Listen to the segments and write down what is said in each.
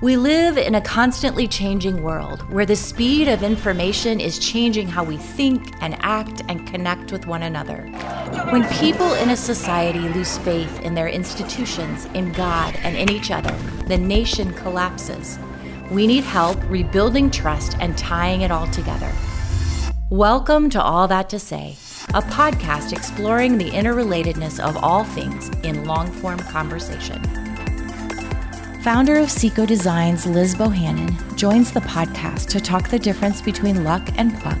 We live in a constantly changing world where the speed of information is changing how we think and act and connect with one another. When people in a society lose faith in their institutions, in God, and in each other, the nation collapses. We need help rebuilding trust and tying it all together. Welcome to All That to Say, a podcast exploring the interrelatedness of all things in long form conversation. Founder of Sseko Designs, Liz Bohannon, joins the podcast to talk the difference between luck and pluck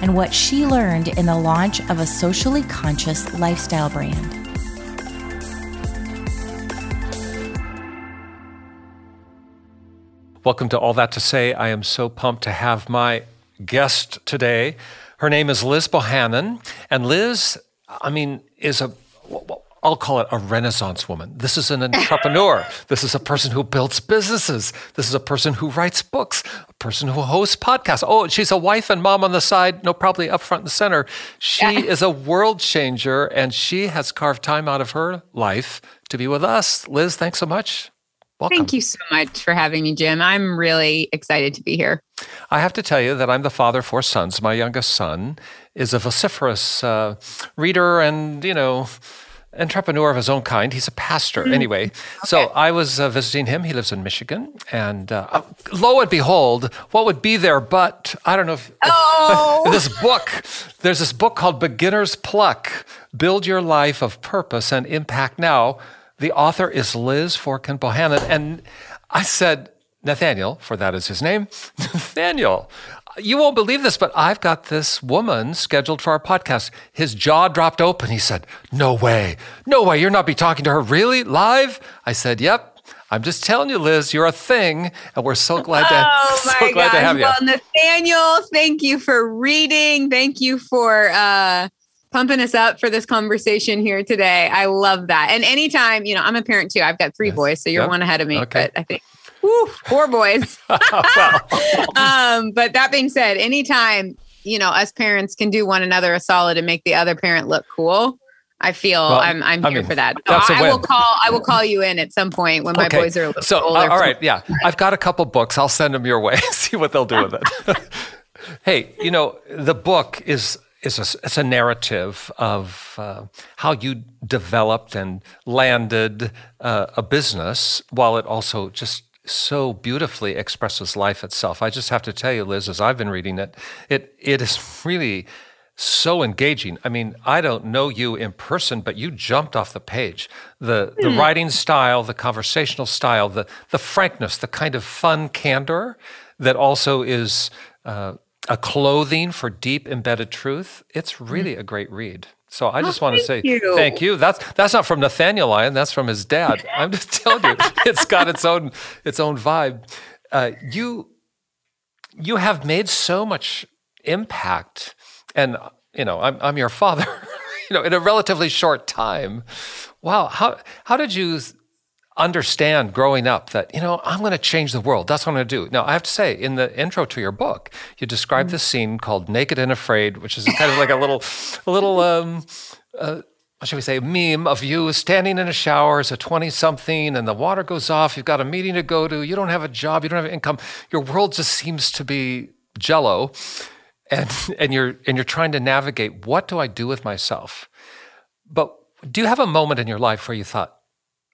and what she learned in the launch of a socially conscious lifestyle brand. Welcome to All That to Say. I am so pumped to have my guest today. Her name is Liz Bohannon. And Liz, I mean, is a I'll call it a renaissance woman. This is an entrepreneur. this is a person who builds businesses. This is a person who writes books, a person who hosts podcasts. Oh, she's a wife and mom on the side, no, probably up front and center. She yeah. is a world changer and she has carved time out of her life to be with us. Liz, thanks so much. Welcome. Thank you so much for having me, Jim. I'm really excited to be here. I have to tell you that I'm the father of four sons. My youngest son is a vociferous uh, reader and, you know, entrepreneur of his own kind. He's a pastor, mm. anyway. Okay. So I was uh, visiting him. He lives in Michigan, and uh, lo and behold, what would be there but I don't know if, oh. if, this book. There's this book called Beginner's Pluck: Build Your Life of Purpose and Impact Now. The author is Liz Forkin Bohannon, and I said. Nathaniel, for that is his name. Nathaniel, you won't believe this, but I've got this woman scheduled for our podcast. His jaw dropped open. He said, No way. No way. You're not be talking to her really live? I said, Yep. I'm just telling you, Liz, you're a thing, and we're so glad to, oh so glad to have you. Well, Nathaniel, thank you for reading. Thank you for uh, pumping us up for this conversation here today. I love that. And anytime, you know, I'm a parent too. I've got three yes. boys, so you're yep. one ahead of me. Okay. But I think Woo, poor boys. um, but that being said, anytime you know us parents can do one another a solid and make the other parent look cool, I feel well, I'm I'm here mean, for that. So I, I will call I will call you in at some point when my okay. boys are a little so, older. Uh, all right, yeah, I've got a couple books. I'll send them your way. See what they'll do with it. hey, you know the book is is a, it's a narrative of uh, how you developed and landed uh, a business while it also just so beautifully expresses life itself. I just have to tell you, Liz, as I've been reading it, it it is really so engaging. I mean, I don't know you in person, but you jumped off the page. The the mm. writing style, the conversational style, the the frankness, the kind of fun candor that also is uh, a clothing for deep embedded truth. It's really mm. a great read. So I just oh, want to say you. thank you. That's that's not from Nathaniel Lyon. That's from his dad. I'm just telling you, it's got its own its own vibe. Uh, you you have made so much impact, and you know I'm I'm your father. you know, in a relatively short time. Wow, how how did you understand growing up that, you know, I'm going to change the world. That's what I'm going to do. Now, I have to say, in the intro to your book, you describe mm-hmm. this scene called Naked and Afraid, which is kind of like a little, a little, um, uh, what should we say, meme of you standing in a shower as a 20 something and the water goes off. You've got a meeting to go to. You don't have a job. You don't have income. Your world just seems to be jello. And, and you're, and you're trying to navigate what do I do with myself? But do you have a moment in your life where you thought,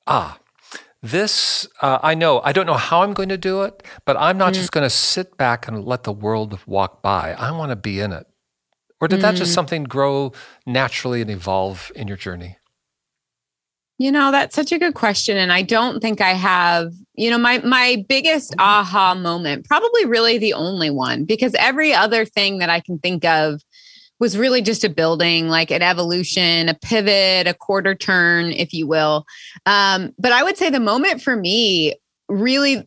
ah, this, uh, I know, I don't know how I'm going to do it, but I'm not mm. just going to sit back and let the world walk by. I want to be in it. Or did mm. that just mm. something grow naturally and evolve in your journey? You know, that's such a good question. And I don't think I have, you know, my my biggest aha moment, probably really the only one, because every other thing that I can think of was really just a building, like an evolution, a pivot, a quarter turn, if you will. Um, but I would say the moment for me really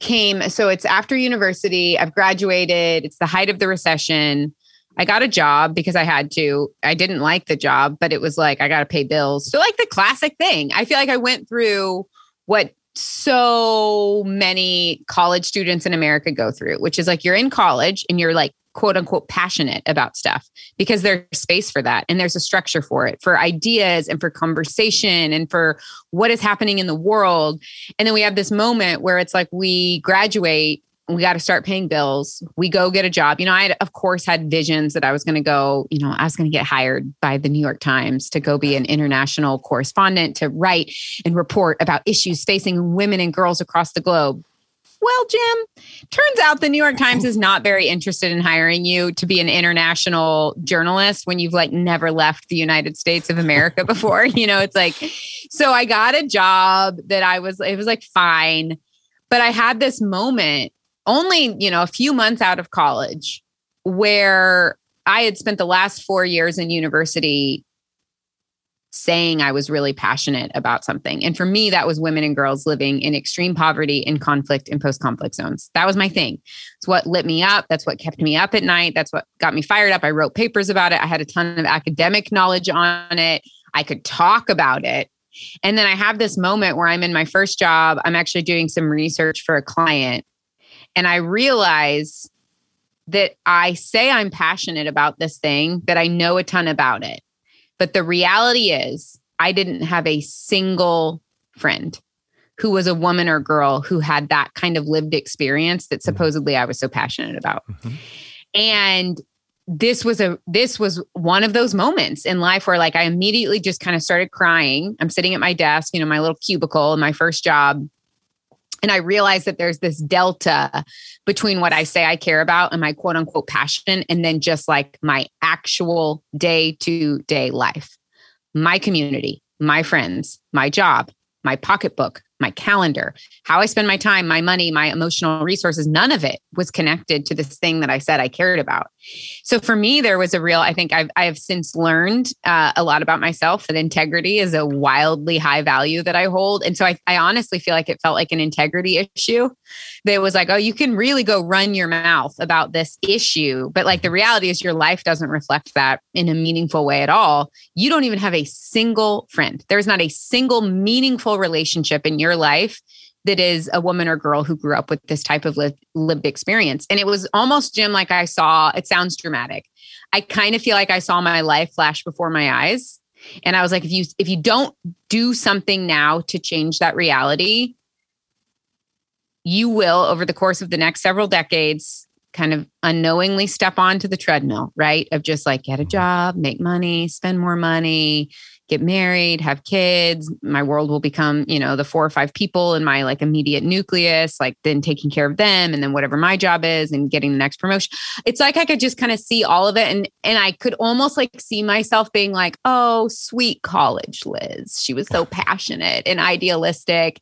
came. So it's after university, I've graduated, it's the height of the recession. I got a job because I had to. I didn't like the job, but it was like, I got to pay bills. So, like the classic thing, I feel like I went through what so many college students in America go through, which is like you're in college and you're like quote unquote passionate about stuff because there's space for that and there's a structure for it for ideas and for conversation and for what is happening in the world and then we have this moment where it's like we graduate we got to start paying bills. We go get a job. You know, I had, of course had visions that I was going to go, you know, I was going to get hired by the New York Times to go be an international correspondent to write and report about issues facing women and girls across the globe. Well, Jim, turns out the New York Times is not very interested in hiring you to be an international journalist when you've like never left the United States of America before. you know, it's like, so I got a job that I was, it was like fine. But I had this moment only, you know, a few months out of college where I had spent the last four years in university saying I was really passionate about something. And for me, that was women and girls living in extreme poverty in conflict and post conflict zones. That was my thing. It's what lit me up. That's what kept me up at night. That's what got me fired up. I wrote papers about it. I had a ton of academic knowledge on it. I could talk about it. And then I have this moment where I'm in my first job. I'm actually doing some research for a client. And I realize that I say I'm passionate about this thing, that I know a ton about it. But the reality is, I didn't have a single friend who was a woman or girl who had that kind of lived experience that mm-hmm. supposedly I was so passionate about. Mm-hmm. And this was a this was one of those moments in life where like I immediately just kind of started crying. I'm sitting at my desk, you know, my little cubicle in my first job. And I realized that there's this delta between what I say I care about and my quote unquote passion, and then just like my actual day to day life, my community, my friends, my job, my pocketbook, my calendar, how I spend my time, my money, my emotional resources, none of it was connected to this thing that I said I cared about. So for me, there was a real, I think I've, I have since learned uh, a lot about myself that integrity is a wildly high value that I hold. And so I, I honestly feel like it felt like an integrity issue that was like, oh, you can really go run your mouth about this issue. But like the reality is your life doesn't reflect that in a meaningful way at all. You don't even have a single friend. There's not a single meaningful relationship in your life that is a woman or girl who grew up with this type of lived, lived experience. And it was almost, Jim, like I saw, it sounds dramatic. I kind of feel like I saw my life flash before my eyes. And I was like, if you if you don't do something now to change that reality, you will over the course of the next several decades kind of unknowingly step onto the treadmill, right? Of just like get a job, make money, spend more money, get married, have kids. My world will become, you know, the four or five people in my like immediate nucleus, like then taking care of them and then whatever my job is and getting the next promotion. It's like I could just kind of see all of it and and I could almost like see myself being like, "Oh, sweet college Liz. She was so passionate and idealistic."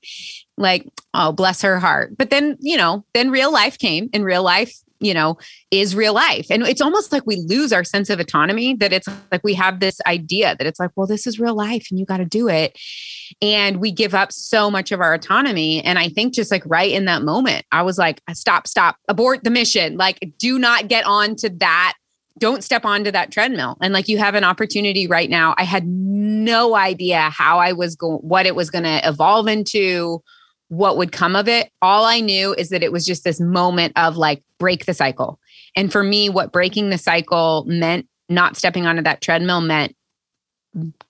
Like, oh, bless her heart. But then, you know, then real life came. In real life, you know, is real life. And it's almost like we lose our sense of autonomy that it's like we have this idea that it's like, well, this is real life and you got to do it. And we give up so much of our autonomy. And I think just like right in that moment, I was like, stop, stop, abort the mission. Like, do not get on to that. Don't step onto that treadmill. And like you have an opportunity right now. I had no idea how I was going, what it was going to evolve into what would come of it. All I knew is that it was just this moment of like break the cycle. And for me, what breaking the cycle meant, not stepping onto that treadmill meant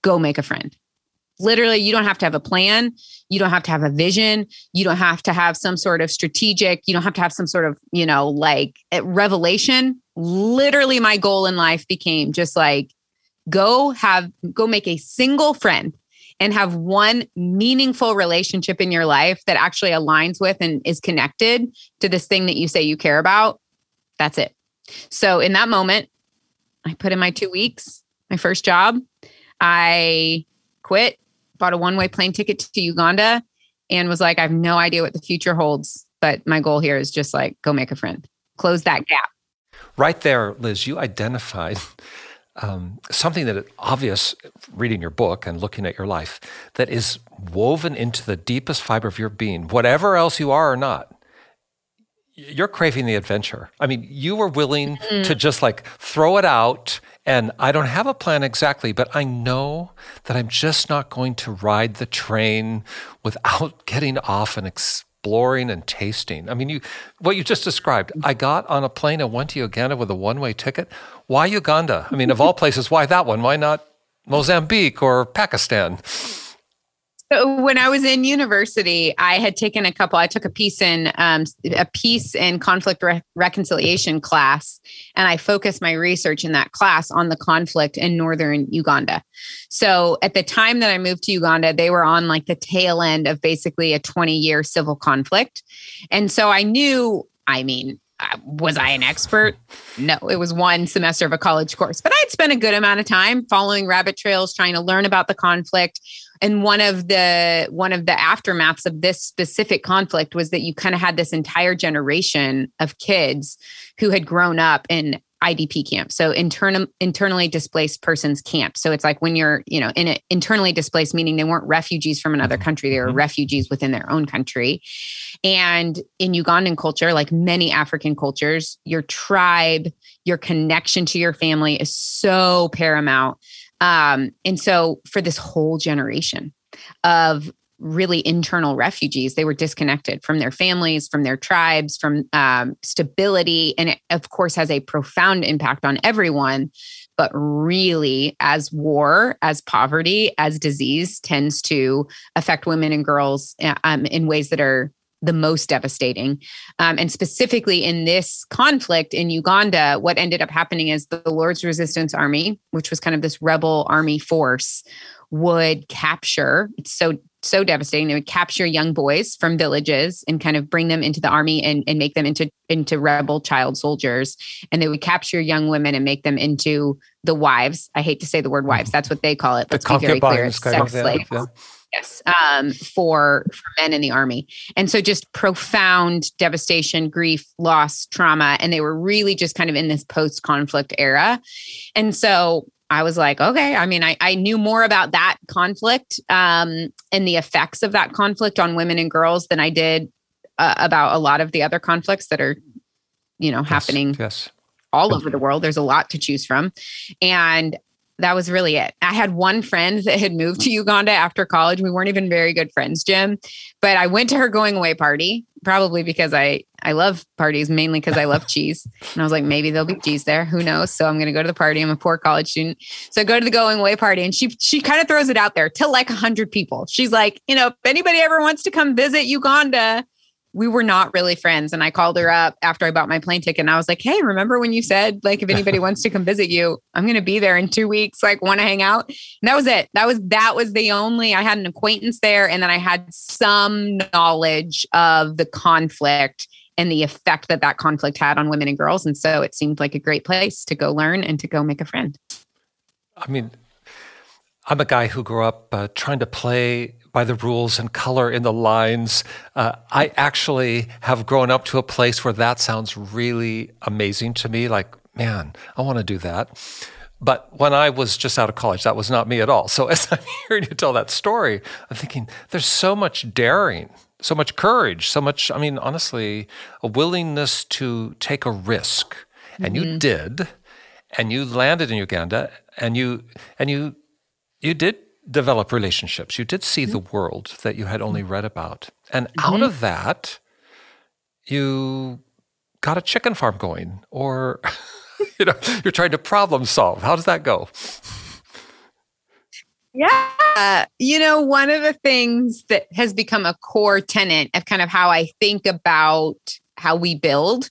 go make a friend. Literally, you don't have to have a plan. You don't have to have a vision. You don't have to have some sort of strategic, you don't have to have some sort of, you know, like eh, revelation. Literally, my goal in life became just like go have, go make a single friend and have one meaningful relationship in your life that actually aligns with and is connected to this thing that you say you care about, that's it. So in that moment, I put in my two weeks, my first job. I quit, bought a one way plane ticket to Uganda, and was like, I have no idea what the future holds. But my goal here is just like go make a friend, close that gap. Right there, Liz, you identified um, something that is obvious reading your book and looking at your life that is woven into the deepest fiber of your being, whatever else you are or not. You're craving the adventure. I mean, you were willing mm-hmm. to just like throw it out. And I don't have a plan exactly, but I know that I'm just not going to ride the train without getting off and exploring and tasting. I mean, you what you just described. I got on a plane and went to Uganda with a one-way ticket. Why Uganda? I mean, of all places, why that one? Why not Mozambique or Pakistan? So when I was in university, I had taken a couple. I took a piece in um, a peace and conflict re- reconciliation class, and I focused my research in that class on the conflict in northern Uganda. So at the time that I moved to Uganda, they were on like the tail end of basically a 20 year civil conflict, and so I knew. I mean, was I an expert? No, it was one semester of a college course, but I'd spent a good amount of time following rabbit trails, trying to learn about the conflict. And one of the one of the aftermaths of this specific conflict was that you kind of had this entire generation of kids who had grown up in IDP camp. So internal internally displaced persons camp. So it's like when you're, you know, in it internally displaced, meaning they weren't refugees from another mm-hmm. country, they were mm-hmm. refugees within their own country. And in Ugandan culture, like many African cultures, your tribe, your connection to your family is so paramount. Um, and so for this whole generation of really internal refugees. They were disconnected from their families, from their tribes, from um, stability. And it, of course, has a profound impact on everyone. But really, as war, as poverty, as disease tends to affect women and girls uh, um, in ways that are the most devastating. Um, and specifically in this conflict in Uganda, what ended up happening is the Lord's Resistance Army, which was kind of this rebel army force, would capture it's so so devastating they would capture young boys from villages and kind of bring them into the army and, and make them into into rebel child soldiers. And they would capture young women and make them into the wives. I hate to say the word wives that's what they call it let's the be very clear It's sex slaves. yeah. Yes um, for for men in the army and so just profound devastation grief loss trauma and they were really just kind of in this post conflict era and so I was like, okay. I mean, I, I knew more about that conflict um, and the effects of that conflict on women and girls than I did uh, about a lot of the other conflicts that are, you know, yes, happening yes. all over the world. There's a lot to choose from. And that was really it. I had one friend that had moved to Uganda after college. We weren't even very good friends, Jim, but I went to her going away party, probably because I I love parties mainly because I love cheese. And I was like, maybe there'll be cheese there. Who knows? So I'm going to go to the party. I'm a poor college student. So I go to the going away party and she she kind of throws it out there to like 100 people. She's like, you know, if anybody ever wants to come visit Uganda, we were not really friends. And I called her up after I bought my plane ticket and I was like, hey, remember when you said, like, if anybody wants to come visit you, I'm going to be there in two weeks, like, want to hang out? And that was it. That was, that was the only, I had an acquaintance there. And then I had some knowledge of the conflict and the effect that that conflict had on women and girls. And so it seemed like a great place to go learn and to go make a friend. I mean, I'm a guy who grew up uh, trying to play by the rules and color in the lines. Uh, I actually have grown up to a place where that sounds really amazing to me. Like, man, I want to do that. But when I was just out of college, that was not me at all. So as I'm hearing you tell that story, I'm thinking there's so much daring, so much courage, so much, I mean, honestly, a willingness to take a risk. And mm-hmm. you did, and you landed in Uganda, and you and you you did develop relationships. You did see mm-hmm. the world that you had only read about. And mm-hmm. out of that, you got a chicken farm going or you know, you're trying to problem solve. How does that go? Yeah. You know, one of the things that has become a core tenant of kind of how I think about how we build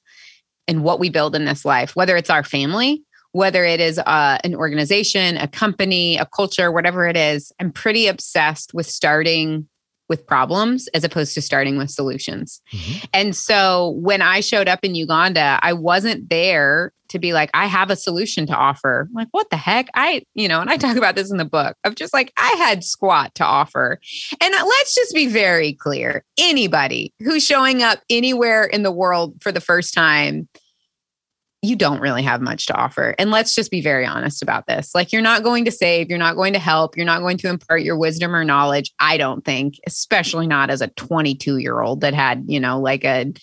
and what we build in this life, whether it's our family, whether it is uh, an organization, a company, a culture, whatever it is, I'm pretty obsessed with starting with problems as opposed to starting with solutions. Mm-hmm. And so when I showed up in Uganda, I wasn't there to be like, I have a solution to offer. I'm like, what the heck? I, you know, and I talk about this in the book of just like, I had squat to offer. And let's just be very clear anybody who's showing up anywhere in the world for the first time you don't really have much to offer. And let's just be very honest about this. Like, you're not going to save, you're not going to help, you're not going to impart your wisdom or knowledge. I don't think, especially not as a 22 year old that had, you know, like a,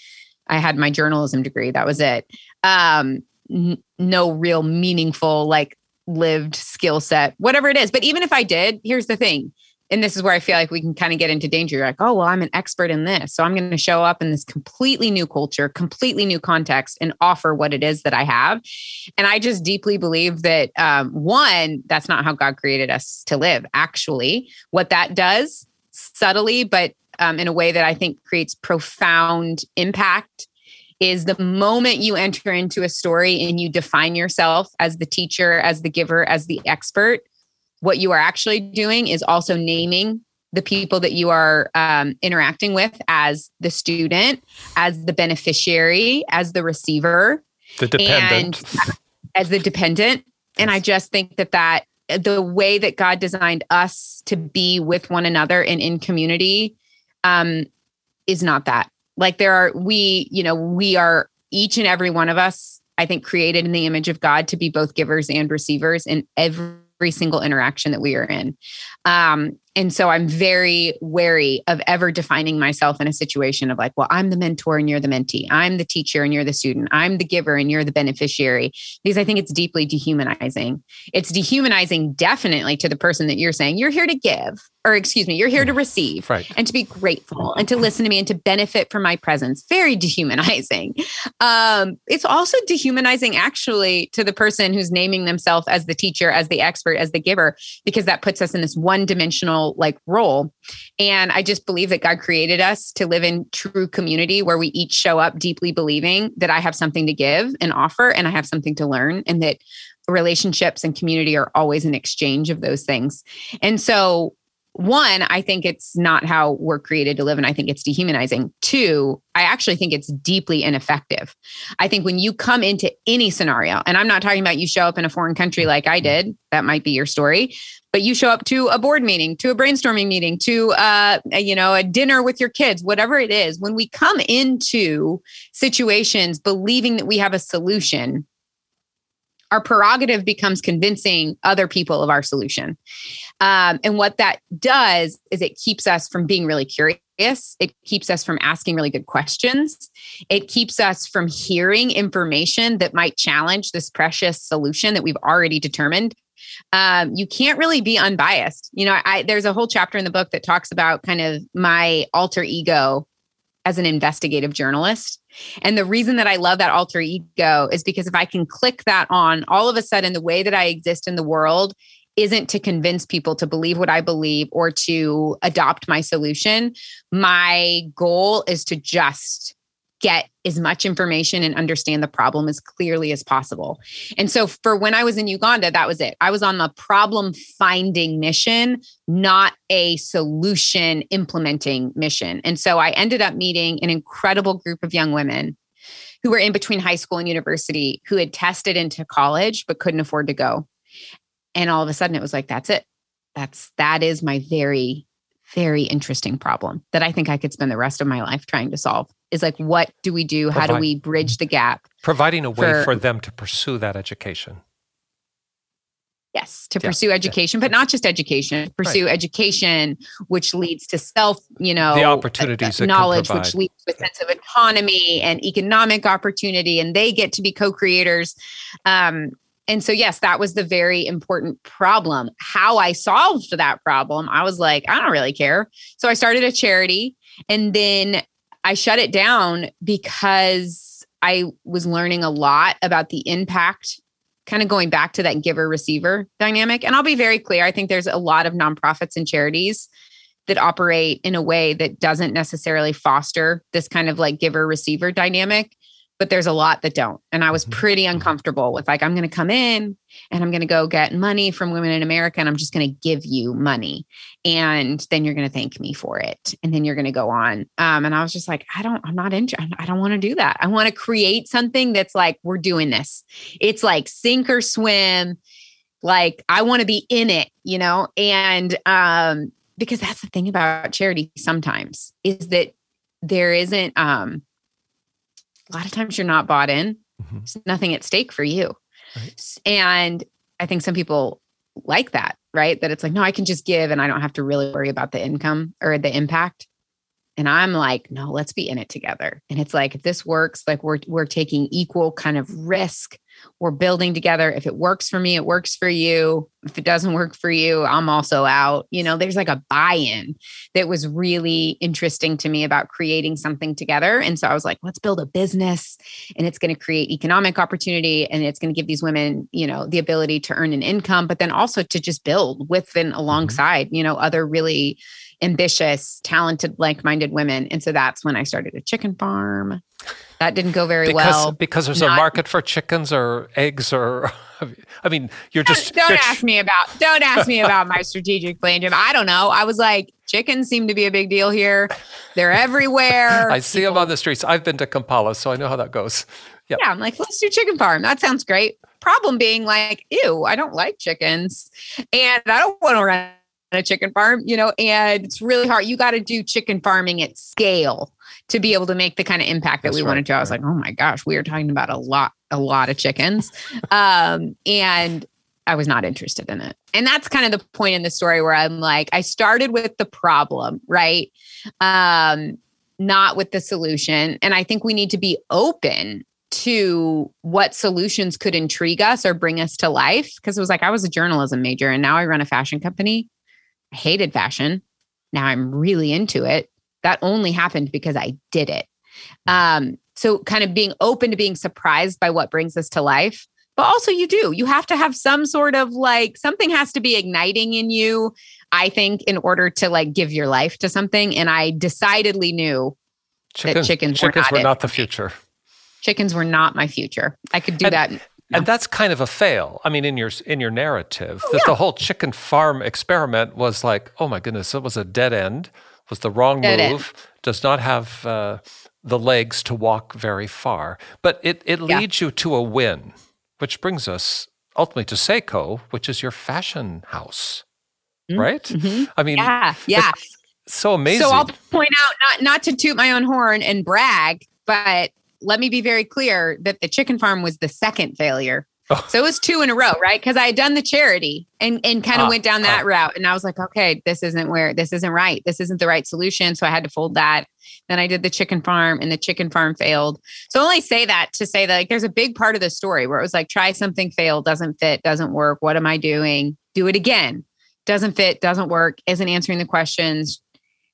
I had my journalism degree. That was it. Um, n- no real meaningful, like lived skill set, whatever it is. But even if I did, here's the thing and this is where I feel like we can kind of get into danger. You're like, oh, well, I'm an expert in this. So I'm going to show up in this completely new culture, completely new context, and offer what it is that I have. And I just deeply believe that, um, one, that's not how God created us to live. Actually, what that does subtly, but um, in a way that I think creates profound impact is the moment you enter into a story and you define yourself as the teacher, as the giver, as the expert, what you are actually doing is also naming the people that you are um, interacting with as the student, as the beneficiary, as the receiver, the dependent, as the dependent. And I just think that that the way that God designed us to be with one another and in community um, is not that. Like there are we, you know, we are each and every one of us. I think created in the image of God to be both givers and receivers in every every single interaction that we are in. Um, and so I'm very wary of ever defining myself in a situation of like, well, I'm the mentor and you're the mentee. I'm the teacher and you're the student. I'm the giver and you're the beneficiary. Because I think it's deeply dehumanizing. It's dehumanizing definitely to the person that you're saying you're here to give, or excuse me, you're here to receive right. and to be grateful and to listen to me and to benefit from my presence. Very dehumanizing. Um, it's also dehumanizing actually to the person who's naming themselves as the teacher, as the expert, as the giver, because that puts us in this one dimensional like role. And I just believe that God created us to live in true community where we each show up deeply believing that I have something to give and offer and I have something to learn and that relationships and community are always an exchange of those things. And so one, I think it's not how we're created to live, and I think it's dehumanizing. Two, I actually think it's deeply ineffective. I think when you come into any scenario, and I'm not talking about you show up in a foreign country like I did, that might be your story, but you show up to a board meeting, to a brainstorming meeting, to uh, a, you know a dinner with your kids, whatever it is. When we come into situations believing that we have a solution, our prerogative becomes convincing other people of our solution. Um, and what that does is it keeps us from being really curious. It keeps us from asking really good questions. It keeps us from hearing information that might challenge this precious solution that we've already determined. Um, you can't really be unbiased. You know, I, there's a whole chapter in the book that talks about kind of my alter ego as an investigative journalist. And the reason that I love that alter ego is because if I can click that on, all of a sudden, the way that I exist in the world isn't to convince people to believe what I believe or to adopt my solution. My goal is to just get as much information and understand the problem as clearly as possible. And so for when I was in Uganda, that was it. I was on the problem finding mission, not a solution implementing mission. And so I ended up meeting an incredible group of young women who were in between high school and university who had tested into college but couldn't afford to go. And all of a sudden it was like that's it. That's that is my very very interesting problem that I think I could spend the rest of my life trying to solve is like, what do we do? Provide, How do we bridge the gap? Providing a way for, for them to pursue that education. Yes, to yeah, pursue education, yeah. but not just education, pursue right. education, which leads to self, you know, the opportunities, uh, knowledge, which leads to a sense of autonomy and economic opportunity, and they get to be co-creators. Um, and so, yes, that was the very important problem. How I solved that problem, I was like, I don't really care. So I started a charity, and then I shut it down because I was learning a lot about the impact, kind of going back to that giver receiver dynamic. And I'll be very clear I think there's a lot of nonprofits and charities that operate in a way that doesn't necessarily foster this kind of like giver receiver dynamic but there's a lot that don't. And I was mm-hmm. pretty mm-hmm. uncomfortable with like, I'm going to come in and I'm going to go get money from women in America and I'm just going to give you money. And then you're going to thank me for it. And then you're going to go on. Um, and I was just like, I don't, I'm not interested. I don't want to do that. I want to create something that's like, we're doing this. It's like sink or swim. Like I want to be in it, you know? And um, because that's the thing about charity sometimes is that there isn't um a lot of times you're not bought in. Mm-hmm. There's nothing at stake for you. Right. And I think some people like that, right? That it's like, no, I can just give and I don't have to really worry about the income or the impact. And I'm like, no, let's be in it together. And it's like, if this works, like we're we're taking equal kind of risk. We're building together. If it works for me, it works for you. If it doesn't work for you, I'm also out. You know, there's like a buy-in that was really interesting to me about creating something together. And so I was like, let's build a business and it's going to create economic opportunity and it's going to give these women, you know, the ability to earn an income, but then also to just build with and mm-hmm. alongside, you know, other really ambitious, talented, like minded women. And so that's when I started a chicken farm. That didn't go very because, well. Because there's Not, a market for chickens or eggs or, I mean, you're just. Don't, you're ask me about, don't ask me about my strategic plan, Jim. I don't know. I was like, chickens seem to be a big deal here. They're everywhere. I see People, them on the streets. I've been to Kampala, so I know how that goes. Yeah. Yeah. I'm like, let's do chicken farm. That sounds great. Problem being like, ew, I don't like chickens and I don't want to run a chicken farm, you know, and it's really hard. You got to do chicken farming at scale to be able to make the kind of impact that That's we right, wanted to. I was right. like, oh my gosh, we are talking about a lot, a lot of chickens. um, and I was not interested in it. And that's kind of the point in the story where I'm like, I started with the problem, right? Um, not with the solution. And I think we need to be open to what solutions could intrigue us or bring us to life. Cause it was like I was a journalism major and now I run a fashion company. I hated fashion. Now I'm really into it. That only happened because I did it. Um, so kind of being open to being surprised by what brings us to life. But also you do. You have to have some sort of like something has to be igniting in you, I think, in order to like give your life to something. And I decidedly knew Chicken, that chickens, chickens were not, were not the future. Chickens were not my future. I could do and, that and that's kind of a fail. I mean, in your in your narrative, oh, that yeah. the whole chicken farm experiment was like, oh my goodness, it was a dead end, was the wrong move, does not have uh, the legs to walk very far. But it it yeah. leads you to a win, which brings us ultimately to Sseko, which is your fashion house, mm-hmm. right? Mm-hmm. I mean, yeah, yeah. So amazing. So I'll point out, not not to toot my own horn and brag, but let me be very clear that the chicken farm was the second failure. Oh. So it was two in a row, right? Because I had done the charity and and kind of ah, went down that ah. route, and I was like, okay, this isn't where this isn't right. This isn't the right solution. So I had to fold that. Then I did the chicken farm, and the chicken farm failed. So I only say that to say that like there's a big part of the story where it was like try something, fail, doesn't fit, doesn't work. What am I doing? Do it again. Doesn't fit, doesn't work, isn't answering the questions.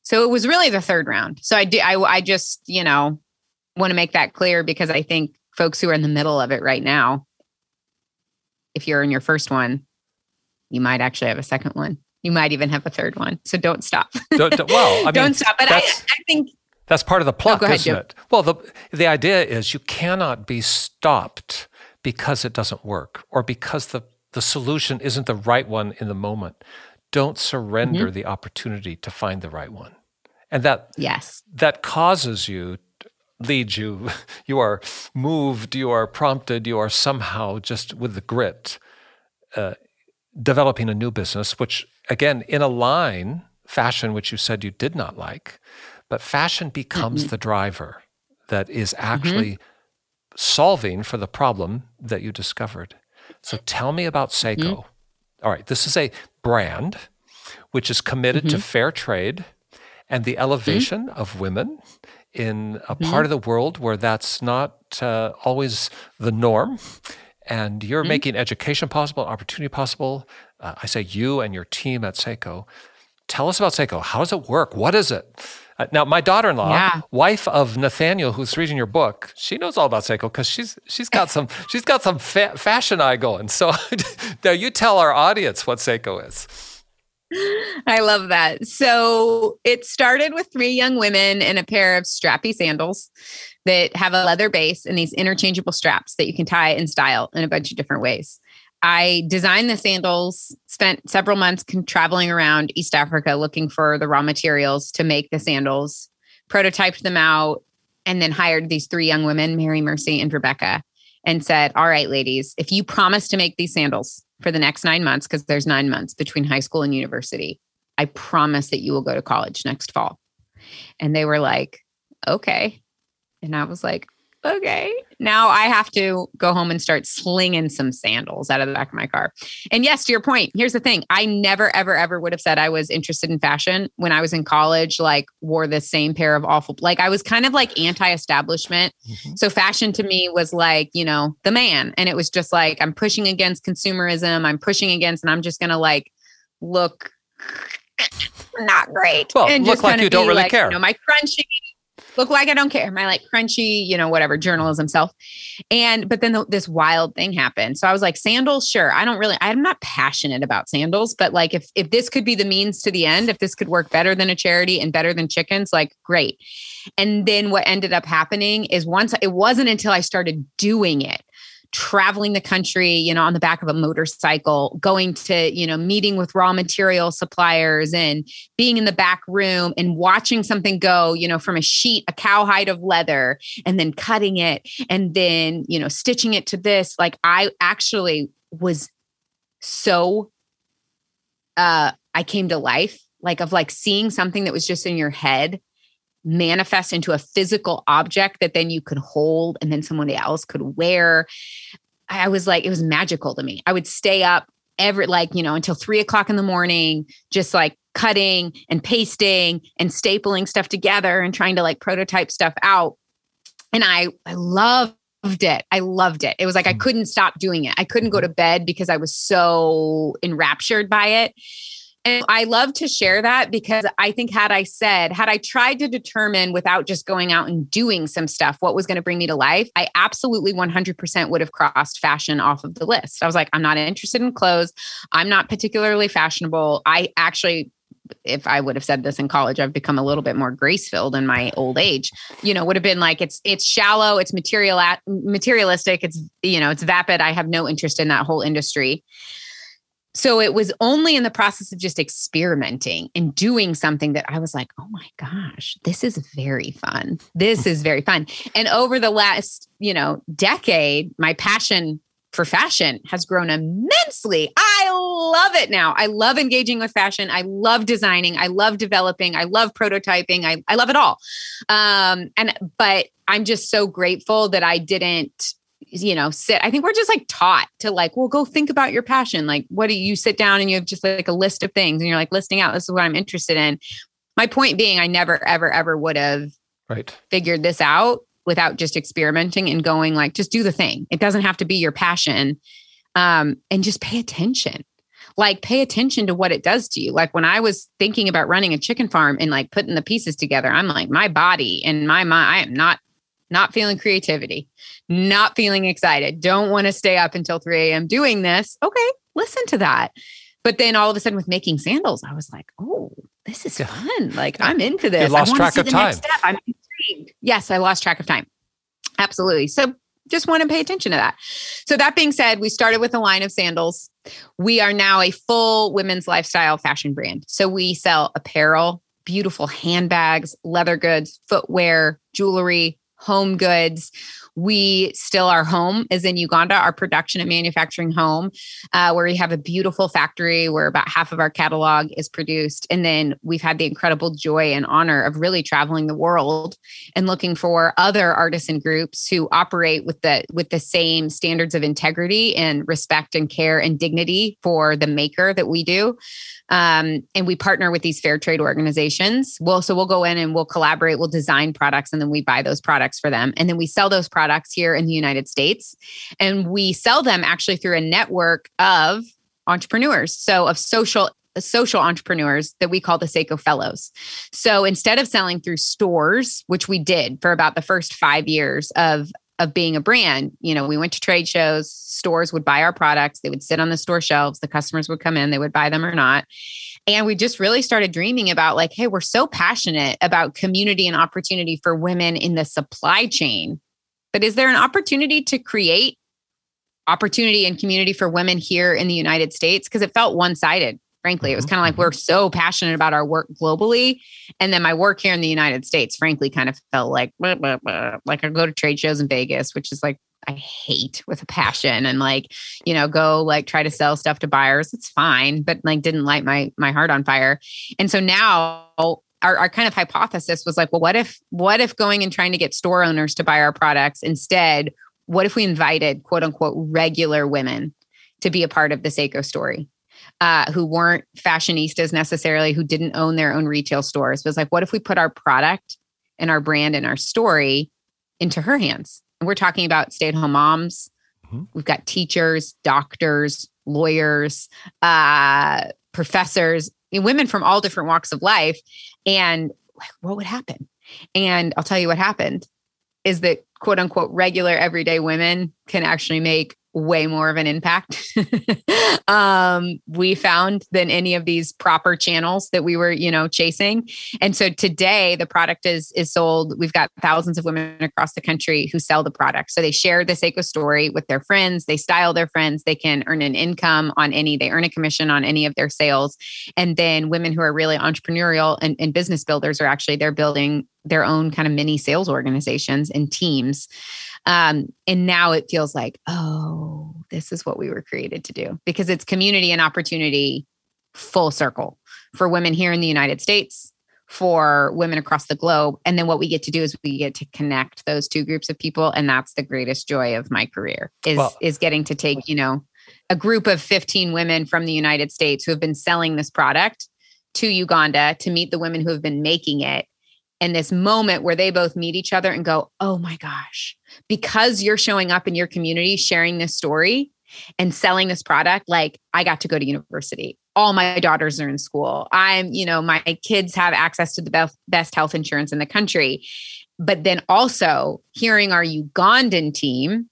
So it was really the third round. So I did. I I just you know want to make that clear because I think folks who are in the middle of it right now, if you're in your first one, you might actually have a second one. You might even have a third one. So don't stop. Don't, don't, well, I mean, don't stop. But I, I think that's part of the plot, ahead, isn't it? Well, the the idea is you cannot be stopped because it doesn't work or because the the solution isn't the right one in the moment. Don't surrender mm-hmm. the opportunity to find the right one. And that yes, that causes you leads you. You are moved, you are prompted, you are somehow just with the grit uh, developing a new business, which again, in a line, fashion, which you said you did not like, but fashion becomes mm-hmm. the driver that is mm-hmm. actually mm-hmm. solving for the problem that you discovered. So tell me about Sseko. Mm-hmm. All right, this is a brand which is committed to mm-hmm. fair trade and the elevation of women in a mm-hmm. part of the world where that's not uh, always the norm. And you're mm-hmm. making education possible, opportunity possible. Uh, I say you and your team at Sseko. Tell us about Sseko. How does it work? What is it? Uh, now, my daughter-in-law, yeah. wife of Nathaniel, who's reading your book, she knows all about Sseko because she's she's got some she's got some fa- fashion eye going. So now you tell our audience what Sseko is. I love that. So it started with three young women in a pair of strappy sandals that have a leather base and these interchangeable straps that you can tie and style in a bunch of different ways. I designed the sandals, spent several months traveling around East Africa looking for the raw materials to make the sandals, prototyped them out, and then hired these three young women, Mary, Mercy, and Rebecca, and said, All right, ladies, if you promise to make these sandals, for the next nine months, because there's nine months between high school and university. I promise that you will go to college next fall. And they were like, okay. And I was like, okay. Now I have to go home and start slinging some sandals out of the back of my car. And yes, to your point, here's the thing I never, ever, ever would have said I was interested in fashion when I was in college, like, wore the same pair of awful, like, I was kind of like anti establishment. Mm-hmm. So fashion to me was like, you know, the man. And it was just like, I'm pushing against consumerism. I'm pushing against, and I'm just going to like look not great. Well, and look like you don't really like, care. You know, my crunchy look like I don't care. My like crunchy, you know, whatever journalism self. And but then the, this wild thing happened. So I was like, sandals, sure. I don't really. I'm not passionate about sandals, but like if if this could be the means to the end, if this could work better than a charity and better than chickens, like great. And then what ended up happening is once it wasn't until I started doing it traveling the country, you know, on the back of a motorcycle, going to, you know, meeting with raw material suppliers and being in the back room and watching something go, you know, from a sheet, a cowhide of leather, and then cutting it and then, you know, stitching it to this. Like I actually was so uh I came to life, like of like seeing something that was just in your head manifest into a physical object that then you could hold and then someone else could wear. I was like, it was magical to me. I would stay up every like, you know, until three o'clock in the morning, just like cutting and pasting and stapling stuff together and trying to like prototype stuff out. And I, I loved it. I loved it. It was like I hmm. couldn't stop doing it. I couldn't go to bed because I was so enraptured by it. And I love to share that because I think, had I said, had I tried to determine without just going out and doing some stuff what was going to bring me to life, I absolutely 100% would have crossed fashion off of the list. I was like, I'm not interested in clothes. I'm not particularly fashionable. I actually if I would have said this in college, I've become a little bit more grace filled in my old age. You know, would have been like it's it's shallow, it's material materialistic, it's you know, it's vapid. I have no interest in that whole industry. So it was only in the process of just experimenting and doing something that I was like, oh my gosh, this is very fun. This is very fun. And over the last, you know, decade, my passion for fashion has grown immensely. I love it now. I love engaging with fashion. I love designing. I love developing. I love prototyping. I, I love it all. Um, and but I'm just so grateful that I didn't you know, sit. I think we're just like taught to like, well, go think about your passion. Like, what do you sit down and you have just like a list of things and you're like listing out, this is what I'm interested in. My point being, I never, ever, ever would have right. figured this out without just experimenting and going like, just do the thing. It doesn't have to be your passion. Um, and just pay attention. Like, pay attention to what it does to you. Like, when I was thinking about running a chicken farm and like putting the pieces together, I'm like, my body and my mind, I am not not feeling creativity, not feeling excited, don't want to stay up until 3 a.m. doing this. Okay, listen to that. But then all of a sudden with making sandals, I was like, oh, this is fun. Like I'm into this. You lost track of time. I'm intrigued. Yes, I lost track of time. Absolutely. So just want to pay attention to that. So that being said, we started with a line of sandals. We are now a full women's lifestyle fashion brand. So we sell apparel, beautiful handbags, leather goods, footwear, jewelry, home goods. We still, our home is in Uganda, our production and manufacturing home, uh, where we have a beautiful factory where about half of our catalog is produced. And then we've had the incredible joy and honor of really traveling the world and looking for other artisan groups who operate with the with the same standards of integrity and respect and care and dignity for the maker that we do. Um, and we partner with these fair trade organizations. Well, so we'll go in and we'll collaborate, we'll design products, and then we buy those products for them. And then we sell those products here in the United States. And we sell them actually through a network of entrepreneurs. So of social social entrepreneurs that we call the Sseko Fellows. So instead of selling through stores, which we did for about the first five years of of being a brand. You know, we went to trade shows, stores would buy our products, they would sit on the store shelves, the customers would come in, they would buy them or not. And we just really started dreaming about like, hey, we're so passionate about community and opportunity for women in the supply chain. But is there an opportunity to create opportunity and community for women here in the United States? Because it felt one sided frankly. It was mm-hmm, kind of like mm-hmm. we're so passionate about our work globally. And then my work here in the United States, frankly, kind of felt like, blah, blah, blah. like I go to trade shows in Vegas, which is like, I hate with a passion and like, you know, go like try to sell stuff to buyers. It's fine, but like didn't light my my heart on fire. And so now our, our kind of hypothesis was like, well, what if what if going and trying to get store owners to buy our products instead? What if we invited quote unquote regular women to be a part of the Sseko story? Uh, who weren't fashionistas necessarily, who didn't own their own retail stores. It was like, what if we put our product and our brand and our story into her hands? And we're talking about stay at home moms. Mm-hmm. We've got teachers, doctors, lawyers, uh, professors, Eh, women from all different walks of life. And what would happen? And I'll tell you what happened is that quote unquote regular everyday women can actually make way more of an impact. Um, we found than any of these proper channels that we were you know chasing. And so today the product is is sold. We've got thousands of women across the country who sell the product. So they share the Sseko story with their friends. They style their friends. They can earn an income on any they earn a commission on any of their sales. And then women who are really entrepreneurial and, and business builders are actually they're building their own kind of mini sales organizations and teams um, and now it feels like, oh, this is what we were created to do because it's community and opportunity full circle for women here in the United States, for women across the globe. And then what we get to do is we get to connect those two groups of people. And that's the greatest joy of my career is, well, is getting to take, you know, a group of 15 women from the United States who have been selling this product to Uganda to meet the women who have been making it and this moment where they both meet each other and go, oh my gosh, because you're showing up in your community, sharing this story and selling this product, like I got to go to university. All my daughters are in school. I'm, you know, my kids have access to the best, best health insurance in the country. But then also hearing our Ugandan team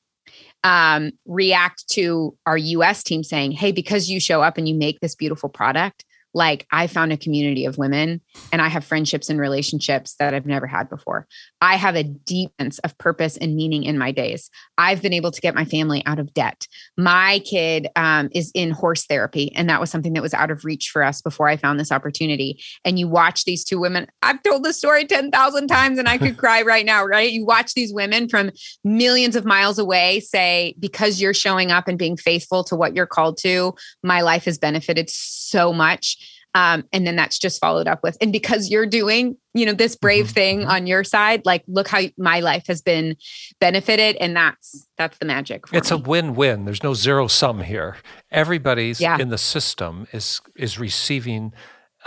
um, react to our US team saying, hey, because you show up and you make this beautiful product, like I found a community of women and I have friendships and relationships that I've never had before. I have a deep sense of purpose and meaning in my days. I've been able to get my family out of debt. My kid um, is in horse therapy, and that was something that was out of reach for us before I found this opportunity. And you watch these two women, I've told the story 10,000 times and I could cry right now, right? You watch these women from millions of miles away say, because you're showing up and being faithful to what you're called to, my life has benefited so much um, and then that's just followed up with, and because you're doing, you know, this brave mm-hmm. thing mm-hmm. on your side, like look how my life has been benefited. And that's that's the magic. it's me. a win-win. There's no zero sum here. Everybody's yeah. in the system is is receiving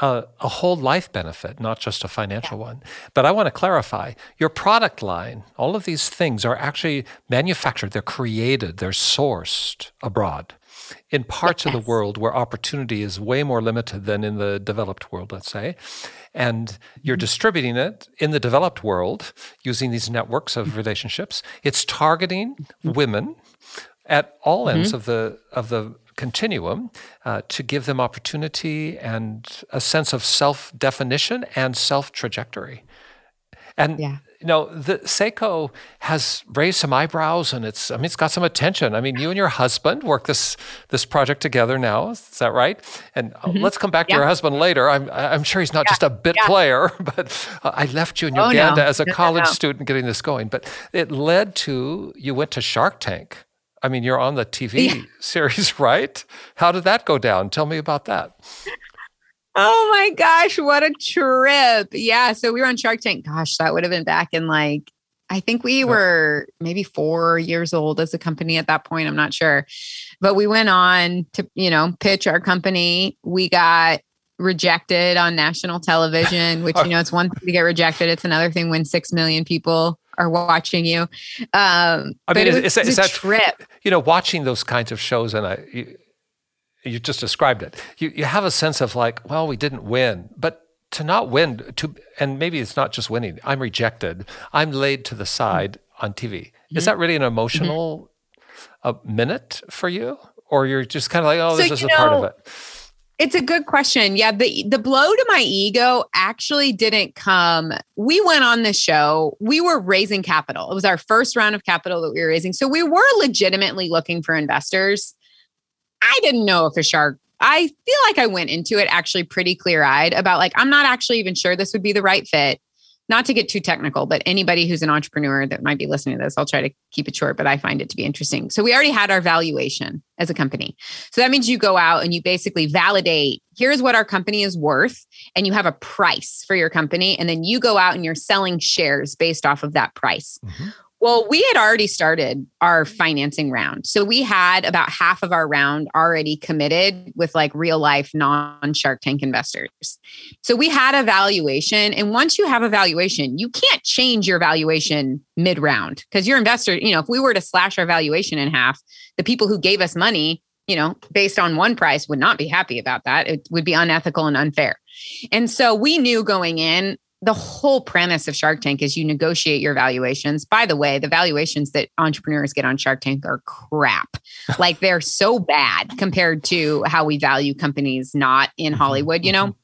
a, a, whole life benefit, not just a financial yeah. one. But I want to clarify your product line, all of these things are actually manufactured, they're created, they're sourced abroad in parts yes. of the world where opportunity is way more limited than in the developed world, let's say. And you're mm-hmm. distributing it in the developed world using these networks of relationships. It's targeting mm-hmm. women at all mm-hmm. ends of the of the continuum uh, to give them opportunity and a sense of self definition and self trajectory. And yeah you know, the Sseko has raised some eyebrows and it's, I mean, it's got some attention. I mean, you and your husband work this this project together now. Is that right? And uh, mm-hmm. let's come back to your husband later. I'm I'm sure he's not yeah. just a bit yeah. player, but uh, I left you in Uganda oh, no. as a college no, student getting this going. But it led to you went to Shark Tank. I mean, you're on the TV series, right? How did that go down? Tell me about that. Oh my gosh, what a trip. Yeah. So we were on Shark Tank. Gosh, that would have been back in like, I think we were maybe four years old as a company at that point. I'm not sure. But we went on to, you know, pitch our company. We got rejected on national television, which, you know, it's one thing to get rejected, it's another thing when 6 million people are watching you. Um, I mean, is, is, is that trip? You know, watching those kinds of shows, and I, you just described it. You, you have a sense of like, well, we didn't win, but to not win, to and maybe it's not just winning. I'm rejected. I'm laid to the side mm-hmm. on TV. Is that really an emotional mm-hmm. minute for you, or you're just kind of like, oh, so, this is a part of it? It's a good question. Yeah, the the blow to my ego actually didn't come. We went on the show. We were raising capital. It was our first round of capital that we were raising. So we were legitimately looking for investors. I didn't know if a shark I feel like I went into it actually pretty clear eyed about like, I'm not actually even sure this would be the right fit. not to get too technical, but anybody who's an entrepreneur that might be listening to this, I'll try to keep it short, but I find it to be interesting. So we already had our valuation as a company. So that means you go out and you basically validate here's what our company is worth, and you have a price for your company. And then you go out and you're selling shares based off of that price. Mm-hmm. Well, we had already started our mm-hmm. financing round. So we had about half of our round already committed with like real life non Shark Tank investors. So we had a valuation. And once you have a valuation, you can't change your valuation mid round because your investor, you know, if we were to slash our valuation in half, the people who gave us money, you know, based on one price would not be happy about that. It would be unethical and unfair. And so we knew going in, the whole premise of Shark Tank is you negotiate your valuations. By the way, the valuations that entrepreneurs get on Shark Tank are crap. like they're so bad compared to how we value companies not in mm-hmm, Hollywood, you know? Mm-hmm.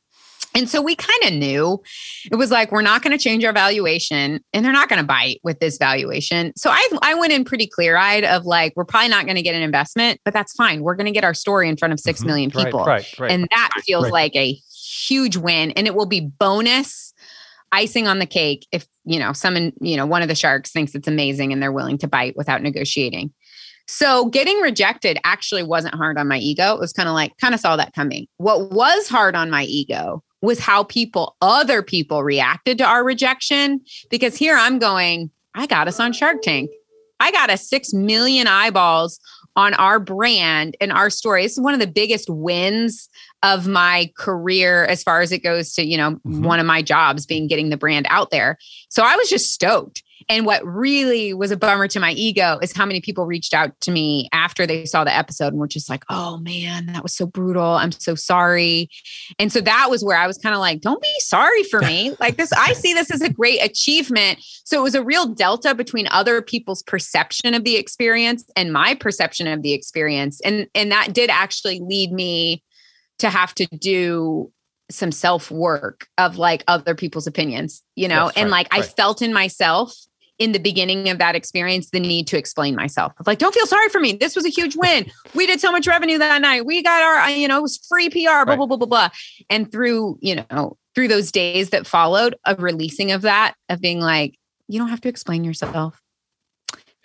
And so we kind of knew it was like, we're not going to change our valuation and they're not going to bite with this valuation. So I, I went in pretty clear eyed of like, we're probably not going to get an investment, but that's fine. We're going to get our story in front of six mm-hmm. million people. Right, right, right. And that feels like a huge win. And it will be bonus icing on the cake if you know someone you know one of the sharks thinks it's amazing and they're willing to bite without negotiating. So getting rejected actually wasn't hard on my ego. It was kind of like kind of saw that coming. What was hard on my ego was how people other people reacted to our rejection because here i'm going i got us on shark tank. I got a 6 million eyeballs on our brand and our story. This is one of the biggest wins of my career as far as it goes to, you know, mm-hmm. one of my jobs being getting the brand out there. So I was just stoked. And what really was a bummer to my ego is how many people reached out to me after they saw the episode and were just like, oh man, that was so brutal. I'm so sorry. And so that was where I was kind of like, don't be sorry for me. like this, I see this as a great achievement. So it was a real delta between other people's perception of the experience and my perception of the experience. And, and that did actually lead me to have to do some self work of like other people's opinions, you know, and like right. I felt in myself in the beginning of that experience the need to explain myself. Like, don't feel sorry for me. This was a huge win. We did so much revenue that night. We got our, uh, you know, it was free PR, blah, right. blah, blah, blah, blah. And through, you know, through those days that followed of releasing of that, of being like, you don't have to explain yourself.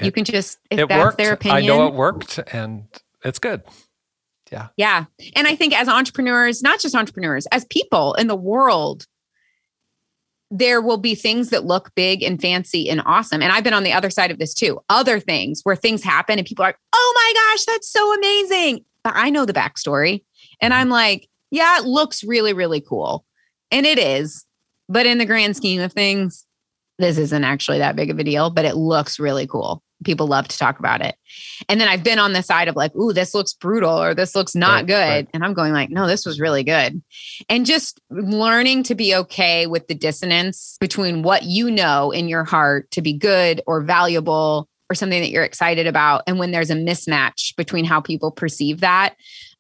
It, you can just, if that's worked. their opinion. I know it worked and it's good. Yeah. Yeah. And I think as entrepreneurs, not just entrepreneurs, as people in the world, there will be things that look big and fancy and awesome. And I've been on the other side of this too. Other things where things happen and people are, oh my gosh, that's so amazing. But I know the backstory. And I'm mm-hmm. like, yeah, it looks really, really cool. And it is. But in the grand scheme of things, this isn't actually that big of a deal, but it looks really cool people love to talk about it. And then I've been on the side of like, ooh, this looks brutal or this looks not right, good. Right. And I'm going like, no, this was really good. And just learning to be okay with the dissonance between what you know in your heart to be good or valuable or something that you're excited about. And when there's a mismatch between how people perceive that,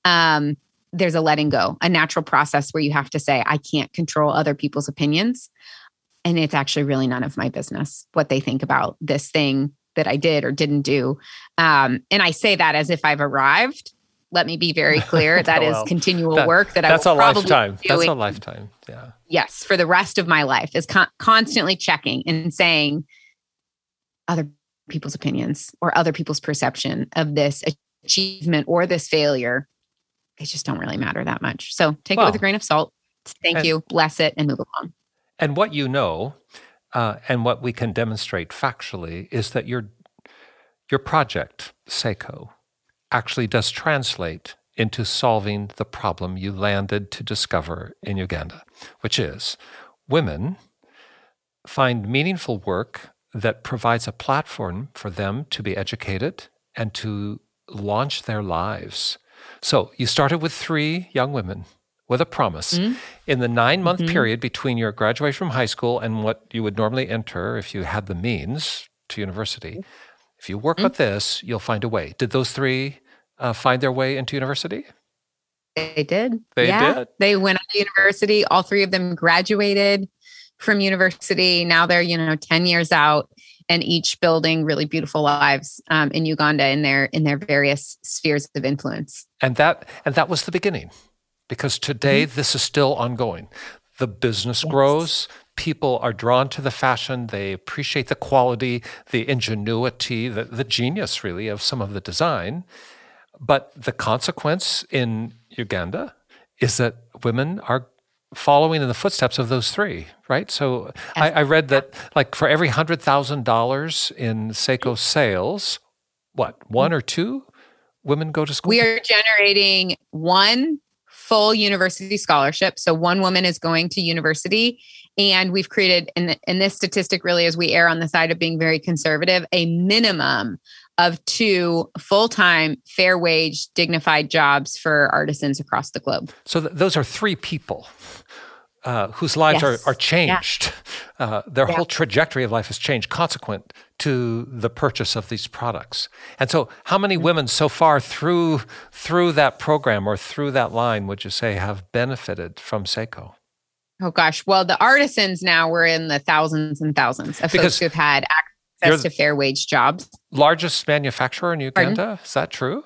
um, there's a letting go, a natural process where you have to say, I can't control other people's opinions. And it's actually really none of my business what they think about this thing that I did or didn't do. Um, and I say that as if I've arrived. Let me be very clear. That well, is continual that, work that I that's will a probably lifetime. That's a lifetime. Yeah. Yes, for the rest of my life is con- constantly checking and saying other people's opinions or other people's perception of this achievement or this failure. They just don't really matter that much. So take well, it with a grain of salt. Thank and, you. Bless it and move along. And what you know uh, and what we can demonstrate factually is that your your project, Sseko, actually does translate into solving the problem you landed to discover in Uganda, which is women find meaningful work that provides a platform for them to be educated and to launch their lives. So you started with three young women with a promise. Mm-hmm. In the nine month mm-hmm. period between your graduation from high school and what you would normally enter if you had the means to university, if you work mm-hmm. with this, you'll find a way. Did those three uh, find their way into university? They did. They yeah. did. They went to university. All three of them graduated from university. Now they're, you know, 10 years out and each building really beautiful lives um, in Uganda in their in their various spheres of influence. And that and that was the beginning because today mm-hmm. this is still ongoing. The business yes. grows, people are drawn to the fashion, they appreciate the quality, the ingenuity, the, the genius, really, of some of the design. But the consequence in Uganda is that women are following in the footsteps of those three, right? So I, I, read that like for every hundred thousand dollars in Sseko sales, what one or two women go to school? We are generating one full university scholarship. So one woman is going to university. And we've created, and, and this statistic really, as we err on the side of being very conservative, a minimum of two full time, fair wage, dignified jobs for artisans across the globe. So th- those are three people. Uh, whose lives yes. are, are changed. Yeah. Uh, their yeah. whole trajectory of life has changed consequent to the purchase of these products. And so, how many mm-hmm. women so far through through that program or through that line would you say have benefited from Sseko? Oh gosh, well, the artisans now we're in the thousands and thousands of because folks who've had access to fair wage jobs. Largest manufacturer in Uganda, Pardon? is that true?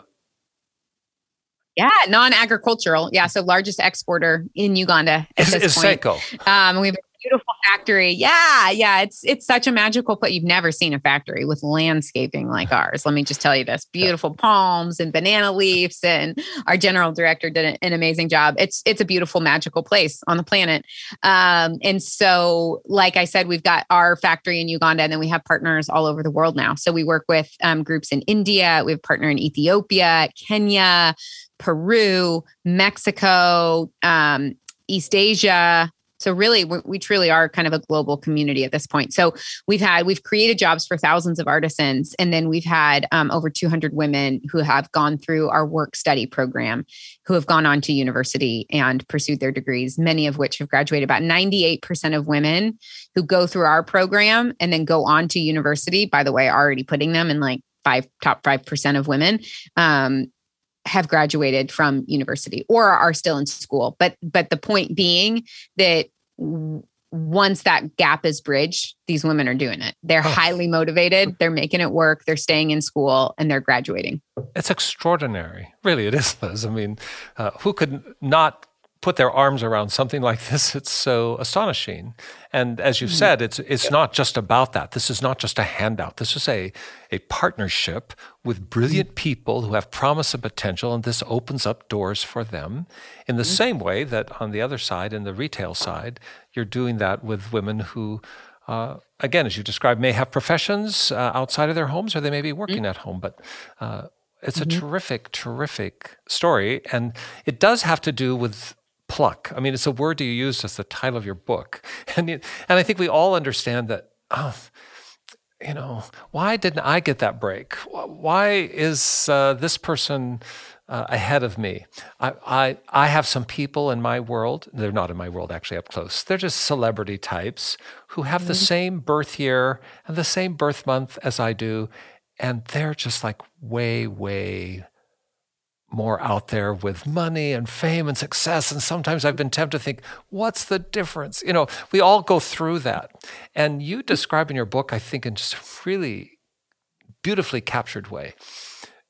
Yeah, non-agricultural. Yeah, so largest exporter in Uganda at is, this is point. Sseko. Um, we have beautiful factory. Yeah, yeah. It's it's such a magical place. You've never seen a factory with landscaping like ours. Let me just tell you this: beautiful palms and banana leaves. And our general director did an, amazing job. It's it's a beautiful, magical place on the planet. Um, and so, like I said, we've got our factory in Uganda, and then we have partners all over the world now. So we work with um, groups in India. We have a partner in Ethiopia, Kenya. Peru, Mexico, um, East Asia, so really, we truly are kind of a global community at this point. So we've had we've created jobs for thousands of artisans, and then we've had um, over 200 women who have gone through our work study program, who have gone on to university and pursued their degrees. Many of which have graduated. About 98% of women who go through our program and then go on to university. By the way, already putting them in like five top five percent of women um, have graduated from university or are still in school but but the point being that once that gap is bridged, these women are doing it. They're oh. highly motivated, they're making it work, they're staying in school, and they're graduating. It's extraordinary. Really, it is, Liz. I mean, uh, who could not put their arms around something like this. It's so astonishing. And as you've mm-hmm. said, it's it's not just about that. This is not just a handout. This is a a partnership with brilliant mm-hmm. people who have promise and potential, and this opens up doors for them. In the mm-hmm. same way that on the other side, in the retail side, you're doing that with women who. Uh, again, as you described, may have professions uh, outside of their homes, or they may be working mm-hmm. at home. But uh, it's a mm-hmm. terrific, terrific story, and it does have to do with pluck. I mean, it's a word you used as the title of your book. And, and I think we all understand that, oh, you know, why didn't I get that break? Why is uh, this person uh, ahead of me? I, I, I have some people in my world, they're not in my world actually up close, they're just celebrity types who have mm-hmm. the same birth year and the same birth month as I do. And they're just like way, way more out there with money and fame and success. And sometimes I've been tempted to think, what's the difference? You know, we all go through that. And you describe in your book, I think, in just a really beautifully captured way.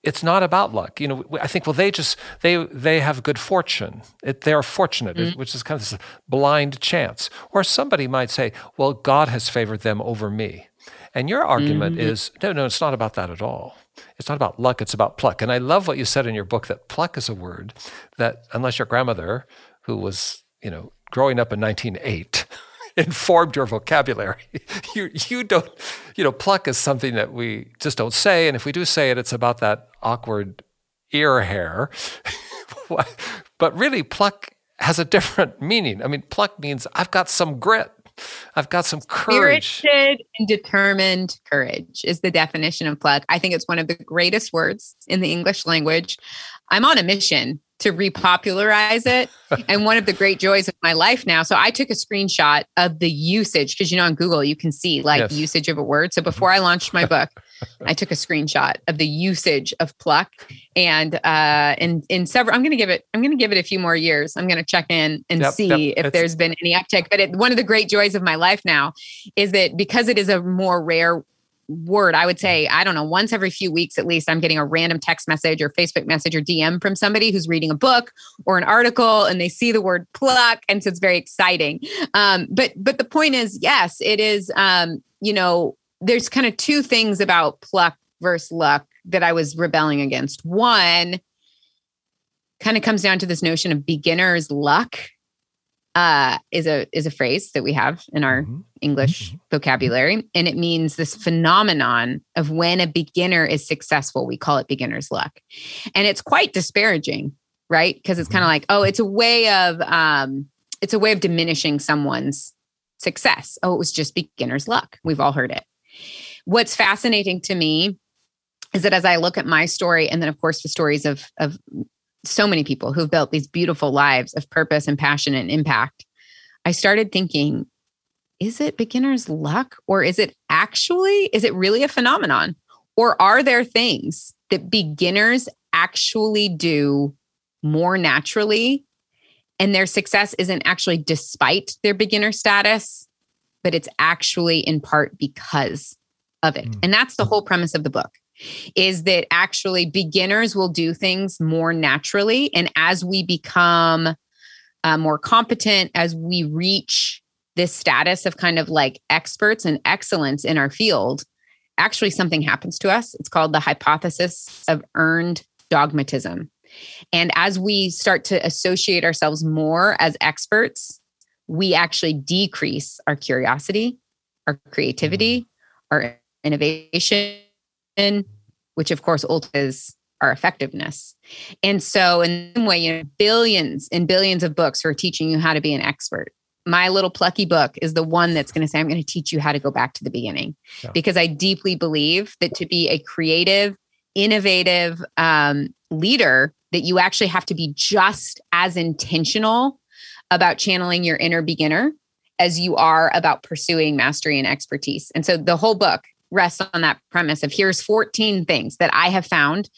It's not about luck. You know, I think, well, they just, they, they have good fortune. It, they are fortunate, mm-hmm. which is kind of this blind chance. Or somebody might say, well, God has favored them over me. And your argument mm-hmm. is, no, no, it's not about that at all it's not about luck, it's about pluck. And I love what you said in your book that pluck is a word that, unless your grandmother, who was, you know, growing up in 1908, informed your vocabulary. you, you don't, you know, pluck is something that we just don't say. And if we do say it, it's about that awkward ear hair. but really, pluck has a different meaning. I mean, pluck means I've got some grit. I've got some courage. Spirited and determined courage is the definition of pluck. I think it's one of the greatest words in the English language. I'm on a mission to repopularize it. and one of the great joys of my life now. So I took a screenshot of the usage because you know on Google you can see like yes. usage of a word. So before mm-hmm. I launched my book, I took a screenshot of the usage of pluck. And uh in in several I'm gonna give it, I'm gonna give it a few more years. I'm gonna check in and yep, see yep. if there's been any uptick. But it, one of the great joys of my life now is that because it is a more rare word, I would say, I don't know, once every few weeks at least, I'm getting a random text message or Facebook message or DM from somebody who's reading a book or an article and they see the word pluck. And so it's very exciting. Um, but but the point is, yes, it is um, you know, there's kind of two things about pluck versus luck that I was rebelling against. One kind of comes down to this notion of beginner's luck uh, is a is a phrase that we have in our mm-hmm. English mm-hmm. vocabulary, and it means this phenomenon of when a beginner is successful. We call it beginner's luck, and it's quite disparaging, right? Because it's kind of mm-hmm. like, oh, it's a way of um, it's a way of diminishing someone's success. Oh, it was just beginner's luck. We've all heard it. What's fascinating to me is that as I look at my story, and then of course the stories of of so many people who've built these beautiful lives of purpose and passion and impact, I started thinking, is it beginner's luck or is it actually, is it really a phenomenon? Or are there things that beginners actually do more naturally and their success isn't actually despite their beginner status, but it's actually in part because of it. Mm. And that's the whole premise of the book is that actually beginners will do things more naturally. And as we become uh, more competent, as we reach this status of kind of like experts and excellence in our field, actually something happens to us. It's called the hypothesis of earned dogmatism. And as we start to associate ourselves more as experts, we actually decrease our curiosity, our creativity, mm-hmm. our innovation, which of course is our effectiveness. And so, in some way, you know, billions and billions of books are teaching you how to be an expert. My little plucky book is the one that's going to say, I'm going to teach you how to go back to the beginning. Yeah. Because I deeply believe that to be a creative, innovative um, leader, that you actually have to be just as intentional about channeling your inner beginner as you are about pursuing mastery and expertise. And so the whole book rests on that premise of here's 14 things that I have found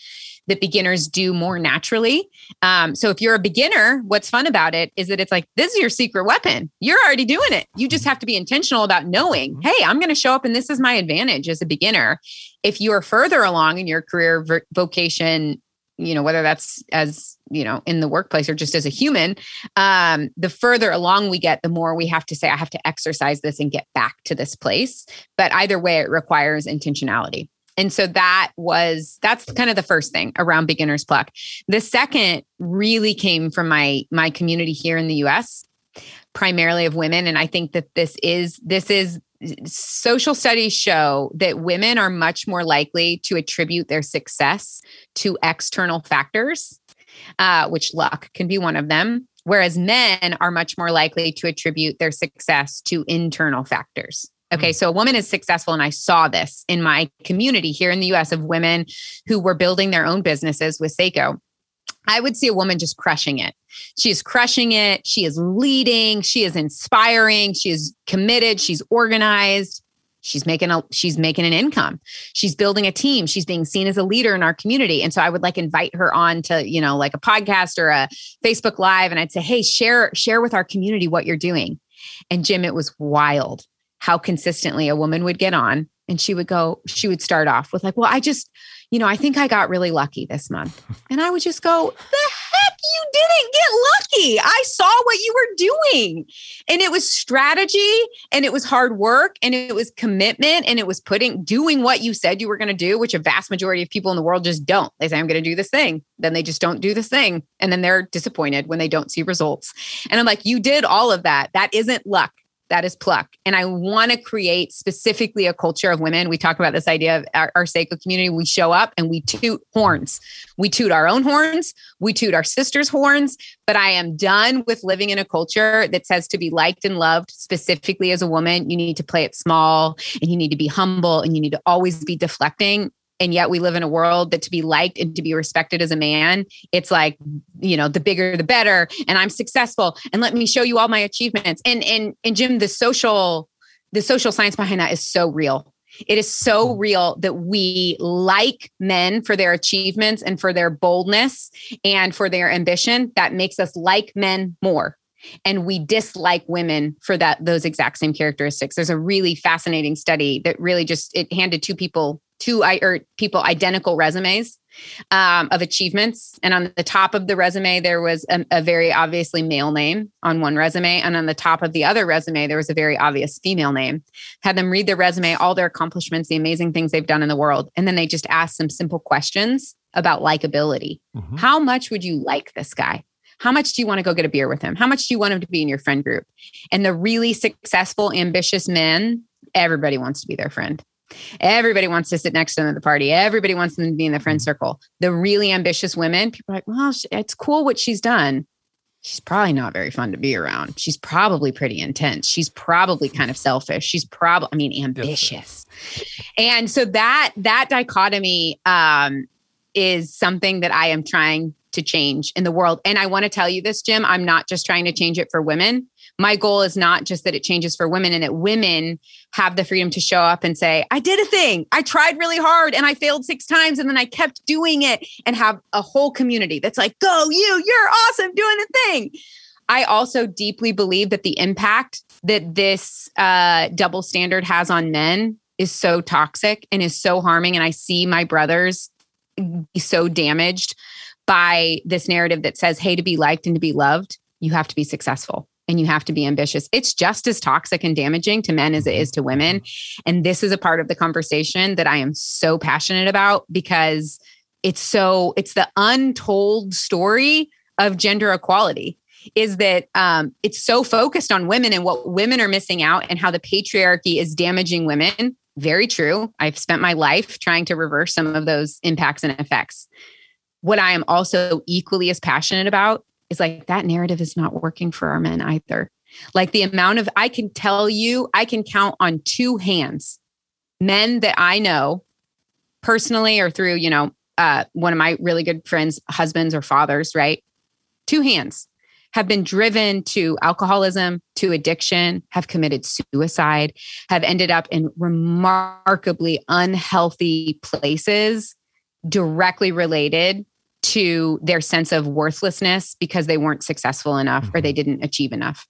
that beginners do more naturally. Um, so if you're a beginner, what's fun about it is that it's like this is your secret weapon. You're already doing it. You just have to be intentional about knowing, mm-hmm. hey, I'm going to show up and this is my advantage as a beginner. If you are further along in your career vocation, you know whether that's as you know in the workplace or just as a human um the further along we get the more we have to say i have to exercise this and get back to this place. But either way it requires intentionality. And so that was that's kind of the first thing around beginner's pluck. The second really came from my my community here in the us primarily of women. And i think that this is this is social studies show that women are much more likely to attribute their success to external factors, uh, which luck can be one of them, whereas men are much more likely to attribute their success to internal factors. Okay, hmm. so a woman is successful, and I saw this in my community here in the US of women who were building their own businesses with Sseko. I would see a woman just crushing it. She is crushing it. She is leading. She is inspiring. She is committed. She's organized. She's making a she's making an income. She's building a team. She's being seen as a leader in our community. And so I would like invite her on to, you know, like a podcast or a Facebook live and I'd say, "Hey, share share with our community what you're doing." And Jim, it was wild how consistently a woman would get on and she would go she would start off with like, "Well, I just you know, I think I got really lucky this month. And I would just go, the heck you didn't get lucky. I saw what you were doing. And it was strategy and it was hard work and it was commitment and it was putting doing what you said you were going to do, which a vast majority of people in the world just don't. They say, I'm going to do this thing. Then they just don't do this thing. And then they're disappointed when they don't see results. And I'm like, you did all of that. That isn't luck that is pluck. And I want to create specifically a culture of women. We talk about this idea of our, our community. We show up and we toot horns. We toot our own horns. We toot our sisters' horns. But I am done with living in a culture that says to be liked and loved, specifically as a woman, you need to play it small and you need to be humble and you need to always be deflecting and yet we live in a world that to be liked and to be respected as a man it's like you know the bigger the better and i'm successful and let me show you all my achievements. And and and jim the social the social science behind that is so real. It is so hmm. real that we like men for their achievements and for their boldness and for their ambition that makes us like men more. And we dislike women for that those exact same characteristics. There's a really fascinating study that really just it handed two people two or people identical resumes um, of achievements. And on the top of the resume, there was a, a, very obviously male name on one resume. And on the top of the other resume, there was a very obvious female name. Had them read their resume, all their accomplishments, the amazing things they've done in the world. And then they just asked some simple questions about likability. Mm-hmm. How much would you like this guy? How much do you want to go get a beer with him? How much do you want him to be in your friend group? And the really successful, ambitious men, everybody wants to be their friend. Everybody wants to sit next to them at the party. Everybody wants them to be in the friend mm-hmm. circle. The really ambitious women, people are like, well, it's cool what she's done. She's probably not very fun to be around. She's probably pretty intense. She's probably kind of selfish. She's probably, I mean, ambitious. And so that that dichotomy um, is something that I am trying to change in the world. And I want to tell you this, Jim. I'm not just trying to change it for women my goal is not just that it changes for women and that women have the freedom to show up and say, I did a thing. I tried really hard and I failed six times and then I kept doing it and have a whole community that's like, go you, you're awesome doing a thing. I also deeply believe that the impact that this uh, double standard has on men is so toxic and is so harming. And I see my brothers be so damaged by this narrative that says, hey, to be liked and to be loved, you have to be successful and you have to be ambitious. It's just as toxic and damaging to men as it is to women. And this is a part of the conversation that I am so passionate about because it's so, it's the untold story of gender equality is that um, it's so focused on women and what women are missing out and how the patriarchy is damaging women. Very true. I've spent my life trying to reverse some of those impacts and effects. What I am also equally as passionate about is like that narrative is not working for our men either. Like the amount of, I can tell you, I can count on two hands men that I know personally or through, you know, uh, one of my really good friends' husbands or fathers, right? Two hands have been driven to alcoholism, to addiction, have committed suicide, have ended up in remarkably unhealthy places directly related to their sense of worthlessness because they weren't successful enough mm-hmm. or they mm-hmm. didn't achieve enough.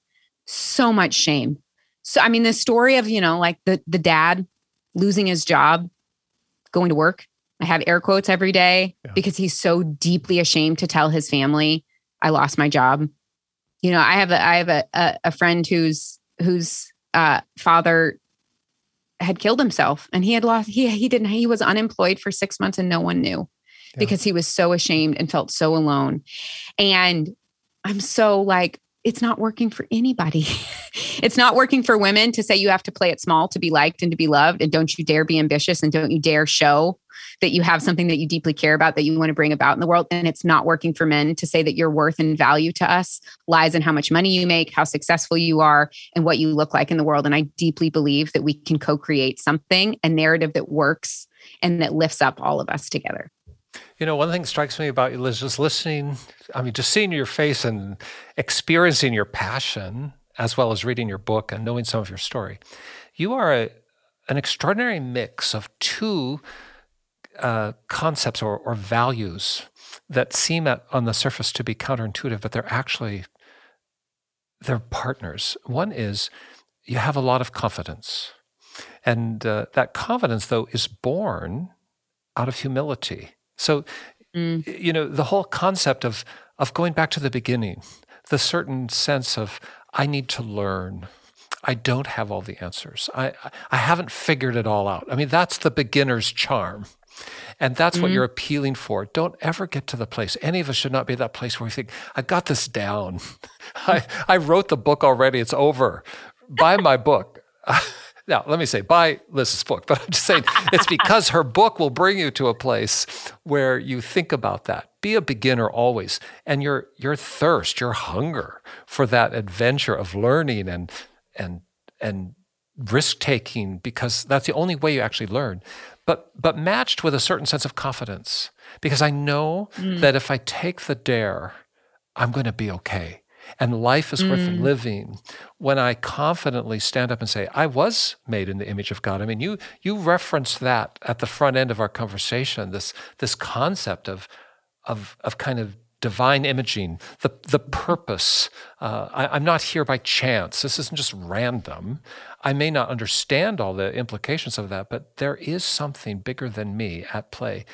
So much shame. So I mean the story of, you know, like the the dad losing his job, going to work. I have air quotes every day yeah. because he's so deeply ashamed to tell his family I lost my job. You know, I have a I have a a, a friend whose whose uh, father had killed himself and he had lost he he didn't he was unemployed for 6 months and no one knew because he was so ashamed and felt so alone. And I'm so like, it's not working for anybody. it's not working for women to say you have to play it small to be liked and to be loved. And don't you dare be ambitious and don't you dare show that you have something that you deeply care about that you want to bring about in the world. And it's not working for men to say that your worth and value to us lies in how much money you make, how successful you are, and what you look like in the world. And I deeply believe that we can co create something, a narrative that works and that lifts up all of us together. You know, one thing that strikes me about you, is just listening, I mean, just seeing your face and experiencing your passion, as well as reading your book and knowing some of your story, you are a, an extraordinary mix of two uh, concepts or, or values that seem at, on the surface to be counterintuitive, but they're actually they're partners. One is you have a lot of confidence, and uh, that confidence, though, is born out of humility. So, mm. you know, the whole concept of of going back to the beginning, the certain sense of I need to learn. I don't have all the answers. I I haven't figured it all out. I mean, that's the beginner's charm. And that's mm-hmm. what you're appealing for. Don't ever get to the place. Any of us should not be that place where we think, I got this down. I, I wrote the book already. It's over. Buy my book. Now, let me say, buy Liz's book, but I'm just saying it's because her book will bring you to a place where you think about that. Be a beginner always, and your your thirst, your hunger for that adventure of learning and and and risk taking, because that's the only way you actually learn. But but matched with a certain sense of confidence, because I know mm. that if I take the dare, I'm going to be okay and life is worth mm. living when I confidently stand up and say, I was made in the image of God. I mean, you you referenced that at the front end of our conversation, this this concept of of of kind of divine imaging, the, the purpose. Uh, I, I'm not here by chance. This isn't just random. I may not understand all the implications of that, but there is something bigger than me at play.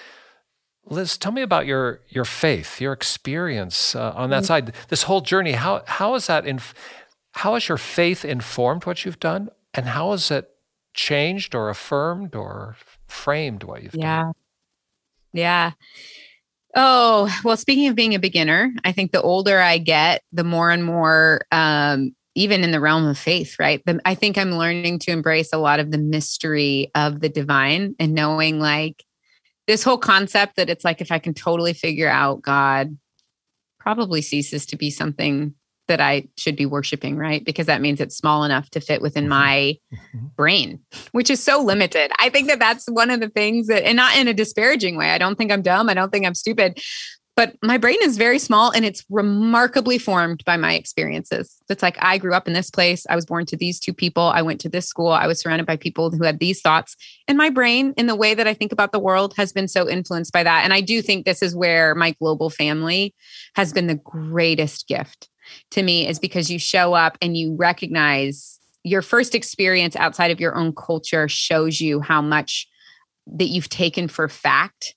Liz, tell me about your your faith, your experience uh, on that mm-hmm. side. This whole journey, how how is that in, how has your faith informed what you've done, and how has it changed or affirmed or framed what you've yeah. done? Yeah. Yeah. Oh, well, speaking of being a beginner, I think the older I get, the more and more, um, even in the realm of faith, right? The, I think I'm learning to embrace a lot of the mystery of the divine and knowing like this whole concept that it's like if I can totally figure out God, probably ceases to be something that I should be worshiping, right? Because that means it's small enough to fit within mm-hmm. my mm-hmm. brain, which is so limited. I think that that's one of the things that, and not in a disparaging way. I don't think I'm dumb. I don't think I'm stupid, but my brain is very small and it's remarkably formed by my experiences. It's like I grew up in this place. I was born to these two people. I went to this school. I was surrounded by people who had these thoughts. And my brain, in the way that I think about the world, has been so influenced by that. And I do think this is where my global family has been the greatest gift to me is because you show up and you recognize your first experience outside of your own culture shows you how much that you've taken for fact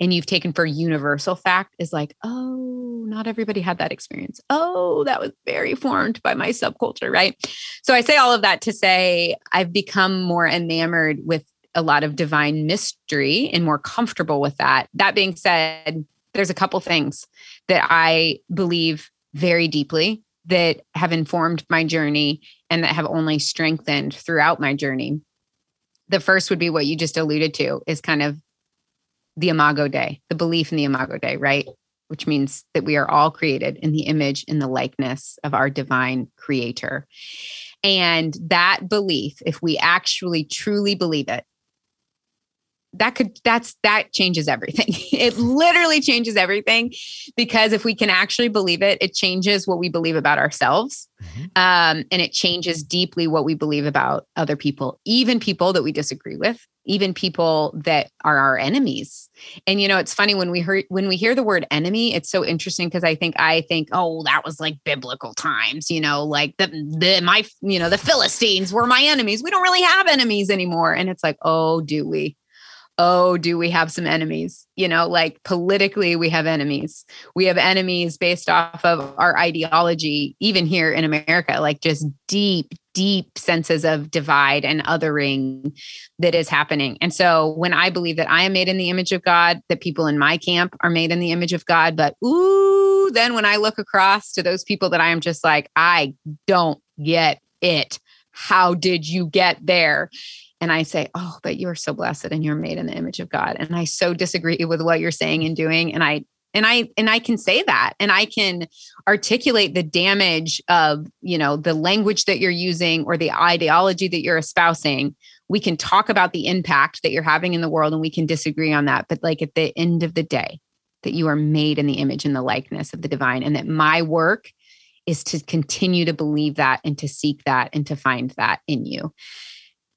and you've taken for universal fact is like, oh, not everybody had that experience. Oh, that was very formed by my subculture, right? So I say all of that to say I've become more enamored with a lot of divine mystery and more comfortable with that. That being said, there's a couple things that I believe very deeply that have informed my journey and that have only strengthened throughout my journey. The first would be what you just alluded to is kind of the Imago Dei, the belief in the Imago Dei, right? Which means that we are all created in the image, in the likeness of our divine creator. And that belief, if we actually truly believe it, that could that's that changes everything. It literally changes everything because if we can actually believe it it changes what we believe about ourselves mm-hmm. um, and it changes deeply what we believe about other people even people that we disagree with even people that are our enemies. And you know it's funny when we hear when we hear the word enemy it's so interesting because i think i think oh that was like biblical times you know like the, the my you know the philistines were my enemies. We don't really have enemies anymore. And it's like oh do we oh, do we have some enemies? You know, like politically, we have enemies. We have enemies based off of our ideology, even here in America, like just deep, deep senses of divide and othering that is happening. And so when I believe that I am made in the image of God, that people in my camp are made in the image of God, but ooh, then when I look across to those people that I am just like, I don't get it. How did you get there? And I say, Oh, but you're so blessed and you're made in the image of God. And I so disagree with what you're saying and doing. And I, and I, and I can say that and I can articulate the damage of, you know, the language that you're using or the ideology that you're espousing. We can talk about the impact that you're having in the world and we can disagree on that. But like at the end of the day, that you are made in the image and the likeness of the divine and that my work is to continue to believe that and to seek that and to find that in you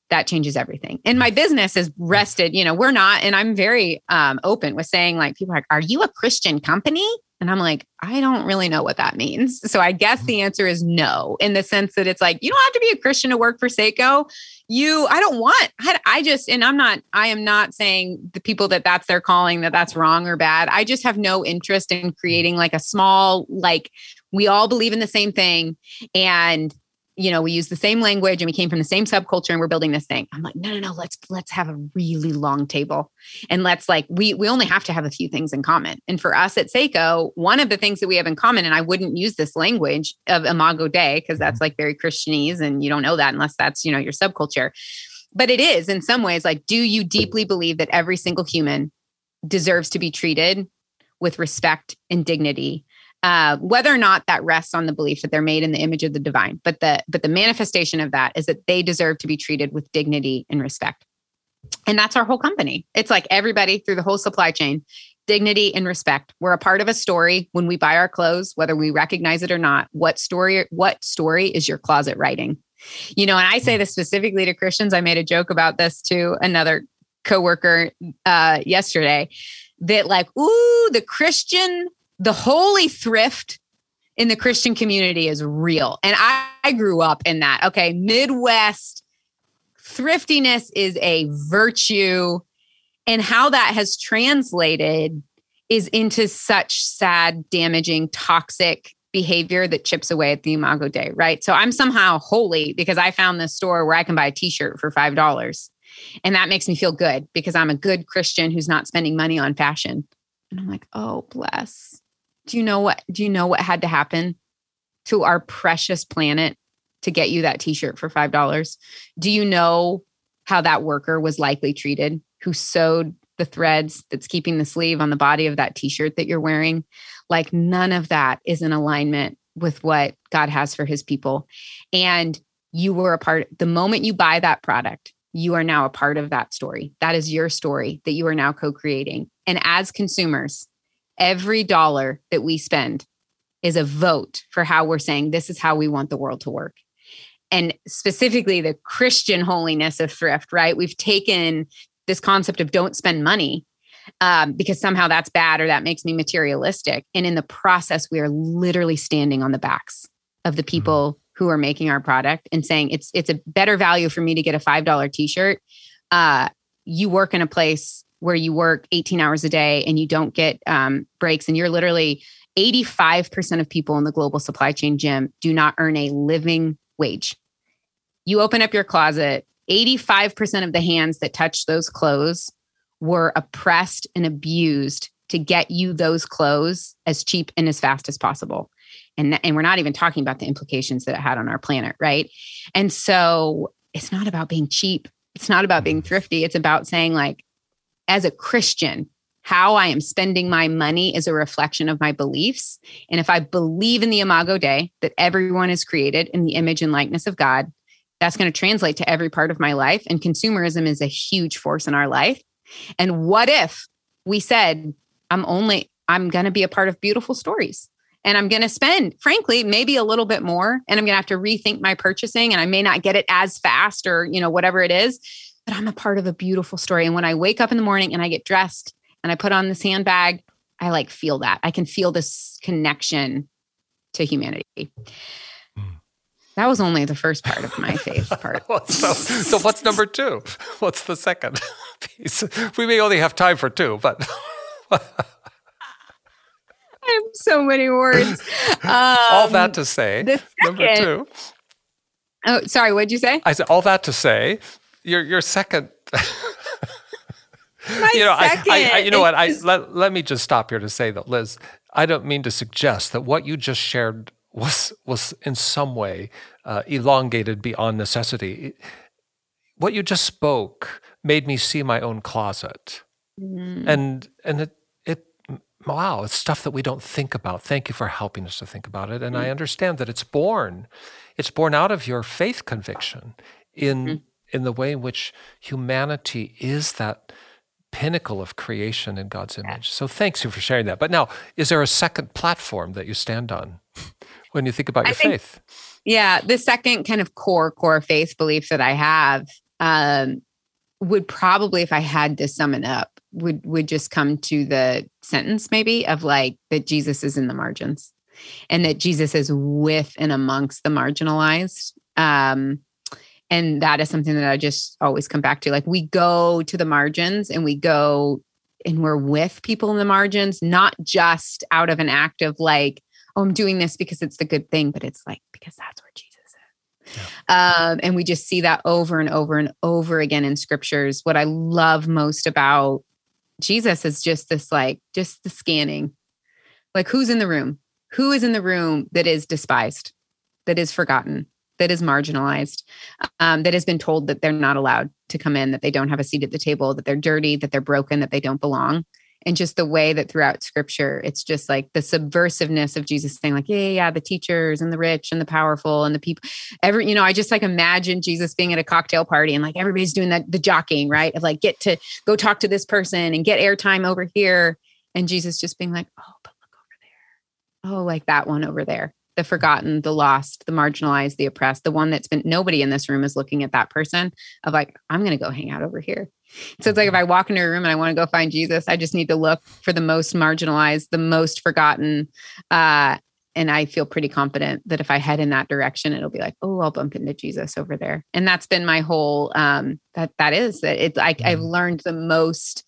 that changes everything. And my business is rested, you know, we're not, and I'm very um, open with saying, like, people are like, are you a Christian company? And I'm like, I don't really know what that means. So I guess the answer is no, in the sense that it's like, you don't have to be a Christian to work for Sseko. You, I don't want, I, I just, and I'm not, I am not saying the people that that's their calling, that that's wrong or bad. I just have no interest in creating like a small, like, we all believe in the same thing. And you know, we use the same language and we came from the same subculture and we're building this thing. I'm like, no, no, no, let's let's have a really long table. And let's like we we only have to have a few things in common. And for us at Sseko, one of the things that we have in common, and I wouldn't use this language of Imago Dei, because that's mm-hmm. like very Christianese, and you don't know that unless that's, you know, your subculture. But it is in some ways like, do you deeply believe that every single human deserves to be treated with respect and dignity uh, whether or not that rests on the belief that they're made in the image of the divine. But the but the manifestation of that is that they deserve to be treated with dignity and respect. And that's our whole company. It's like everybody through the whole supply chain dignity and respect. We're a part of a story when we buy our clothes whether we recognize it or not. What story what story is your closet writing? You know and i say this specifically to christians. I made a joke about this to another coworker uh, yesterday that like ooh the christian the holy thrift in the Christian community is real. And I, I grew up in that. Okay, Midwest thriftiness is a virtue. And how that has translated is into such sad, damaging, toxic behavior that chips away at the Imago Dei, right? So I'm somehow holy because I found this store where I can buy a t-shirt for $5. And that makes me feel good because I'm a good Christian who's not spending money on fashion. And I'm like, "Oh, bless." Do you know what do you know what had to happen to our precious planet to get you that t-shirt for $5? Do you know how that worker was likely treated who sewed the threads that's keeping the sleeve on the body of that t-shirt that you're wearing? Like none of that is in alignment with what God has for his people. And you were a part the moment you buy that product, you are now a part of that story. That is your story that you are now co-creating. And as consumers, every dollar that we spend is a vote for how we're saying this is how we want the world to work. And specifically the Christian holiness of thrift, right? We've taken this concept of don't spend money um, because somehow that's bad or that makes me materialistic. And in the process, we are literally standing on the backs of the mm-hmm. people who are making our product and saying it's it's a better value for me to get a five dollar t-shirt. Uh, you work in a place where you work 18 hours a day and you don't get um, breaks, and you're literally 85% of people in the global supply chain Jim do not earn a living wage. You open up your closet, 85% of the hands that touch those clothes were oppressed and abused to get you those clothes as cheap and as fast as possible. And, and we're not even talking about the implications that it had on our planet, right? And so it's not about being cheap. It's not about being thrifty. It's about saying, like, as a Christian, how I am spending my money is a reflection of my beliefs. And if I believe in the Imago Dei, that everyone is created in the image and likeness of God, that's going to translate to every part of my life. And consumerism is a huge force in our life. And what if we said, I'm only, I'm going to be a part of beautiful stories and I'm going to spend, frankly, maybe a little bit more and I'm going to have to rethink my purchasing and I may not get it as fast or, you know, whatever it is, but I'm a part of a beautiful story. And when I wake up in the morning and I get dressed and I put on this handbag, I like feel that. I can feel this connection to humanity. That was only the first part of my faith part. so, so, what's number two? What's the second piece? We may only have time for two, but. I have so many words. Um, all that to say, second, number two. Oh, sorry. What'd you say? I said all that to say, your your second. My you know, second, I, I, you know what? I let, let me just stop here to say that, Liz. I don't mean to suggest that what you just shared was was in some way uh, elongated beyond necessity. What you just spoke made me see my own closet, mm. and and it it wow, it's stuff that we don't think about. Thank you for helping us to think about it, and mm. I understand that it's born, it's born out of your faith conviction in mm. In the way in which humanity is that pinnacle of creation in God's image. So thanks you for sharing that. But now, is there a second platform that you stand on? when you think about your think, faith? Yeah, the second kind of core core faith belief that I have um, would probably, if I had to sum it up, would would just come to the sentence maybe of like that Jesus is in the margins, and that Jesus is with and amongst the marginalized. Um, and that is something that I just always come back to. Like we go to the margins and we go and we're with people in the margins, not just out of an act of like, oh, I'm doing this because it's the good thing, but it's like because that's where Jesus is. Yeah. Um, and we just see that over and over and over again in scriptures. What I love most about Jesus is just this like, just the scanning. Like, who's in the room? Who is in the room that is despised, that is forgotten, that is marginalized, um, that has been told that they're not allowed to come in, that they don't have a seat at the table, that they're dirty, that they're broken, that they don't belong. And just the way that throughout scripture it's just like the subversiveness of jesus saying like yeah, yeah yeah the teachers and the rich and the powerful and the people every you know i just like imagine jesus being at a cocktail party and like everybody's doing that the jockeying right? Of like get to go talk to this person and get airtime over here. And jesus just being like oh but look over there. Oh like that one over there the forgotten the lost the marginalized the oppressed the one that's been nobody in this room is looking at that person of like i'm going to go hang out over here So it's like if I walk into a room and I want to go find Jesus, I just need to look for the most marginalized, the most forgotten. Uh, and I feel pretty confident that if I head in that direction, it'll be like, oh, I'll bump into Jesus over there. And that's been my whole um that that is that it's like I've mm. learned the most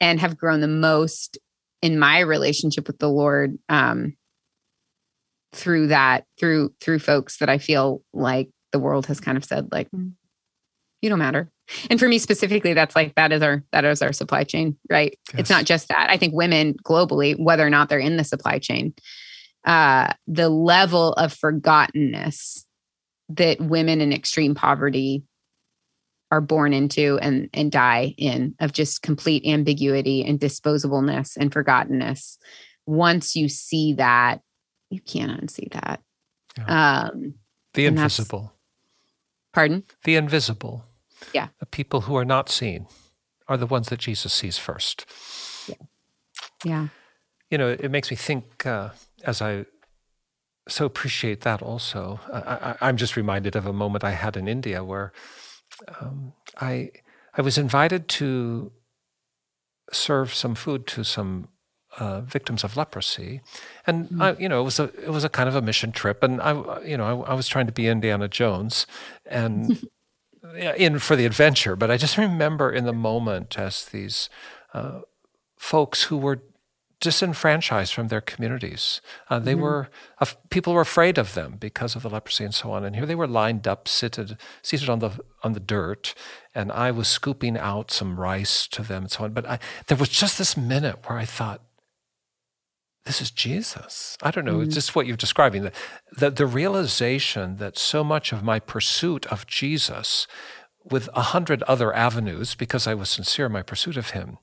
and have grown the most in my relationship with the Lord um through that, through through folks that I feel like the world has kind of said, like, mm, you don't matter. And for me specifically that's like that is our that is our supply chain right? Yes. it's not just that. I think women globally whether or not they're in the supply chain uh the level of forgottenness that women in extreme poverty are born into and and die in of just complete ambiguity and disposableness and forgottenness once you see that you can't unsee that yeah. um the invisible pardon the invisible yeah. The people who are not seen are the ones that Jesus sees first. Yeah. Yeah. You know, it makes me think uh, as I so appreciate that also. I, am just reminded of a moment I had in India where um, I I was invited to serve some food to some uh, victims of leprosy, and mm. I, you know it was a it was a kind of a mission trip, and I you know I, I was trying to be Indiana Jones, and in for the adventure. But I just remember in the moment as these uh, folks who were disenfranchised from their communities. Uh, they mm-hmm. were uh, people were afraid of them because of the leprosy and so on. And here they were lined up, seated seated on the on the dirt, and I was scooping out some rice to them and so on. But I, there was just this minute where I thought, this is Jesus. I don't know. Mm. It's just what you're describing. The, the, the realization that so much of my pursuit of Jesus, with a hundred other avenues, because I was sincere in my pursuit of him,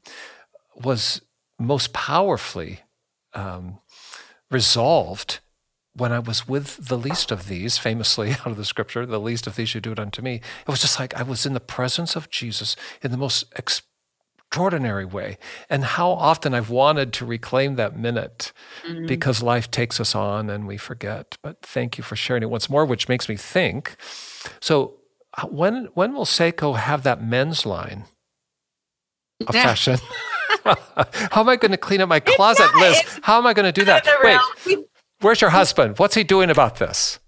was most powerfully um, resolved when I was with the least of these, famously out of the scripture, the least of these you do it unto me. It was just like I was in the presence of Jesus in the most ex- extraordinary way. And how often I've wanted to reclaim that minute mm-hmm. because life takes us on and we forget. But thank you for sharing it once more, which makes me think. So, uh, when when will Sseko have that men's line of fashion? how am I going to clean up my closet, Liz? How am I going to do that? Wait, where's your husband? What's he doing about this?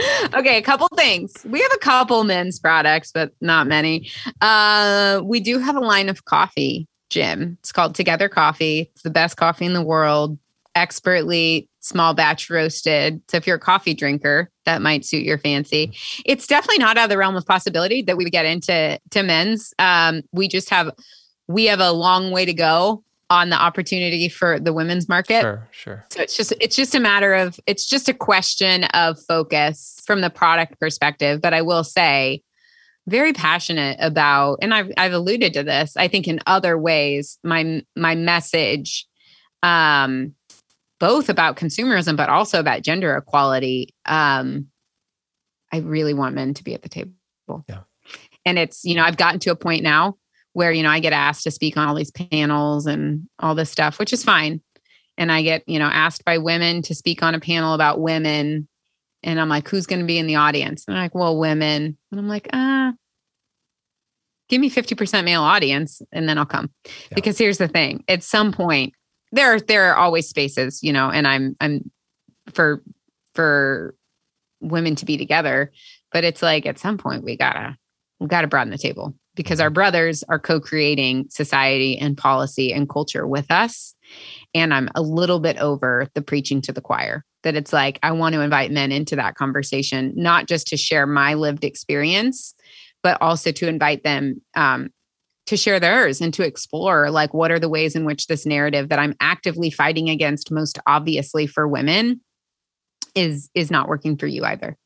okay, a couple things. We have a couple men's products, but not many. Uh, we do have a line of coffee, Jim. It's called Together Coffee. It's the best coffee in the world, expertly small batch roasted. So if you're a coffee drinker, that might suit your fancy. It's definitely not out of the realm of possibility that we get into to men's. Um, we just have we have a long way to go on the opportunity for the women's market. Sure, sure. So it's just it's just a matter of it's just a question of focus from the product perspective. But I will say, very passionate about, and I've I've alluded to this. I think in other ways, my my message, um, both about consumerism, but also about gender equality. Um, I really want men to be at the table. Yeah. And it's, you know, I've gotten to a point now where you know I get asked to speak on all these panels and all this stuff, which is fine. And I get, you know, asked by women to speak on a panel about women. And I'm like, who's going to be in the audience? And I'm like, well, women. And I'm like, ah, uh, give me 50% male audience and then I'll come. Yeah. Because here's the thing. At some point, there are there are always spaces, you know, and I'm I'm for for women to be together. But it's like at some point we gotta we gotta broaden the table because our brothers are co-creating society and policy and culture with us. And i'm a little bit over the preaching to the choir that it's like i want to invite men into that conversation not just to share my lived experience but also to invite them um, to share theirs and to explore like what are the ways in which this narrative that i'm actively fighting against most obviously for women is is not working for you either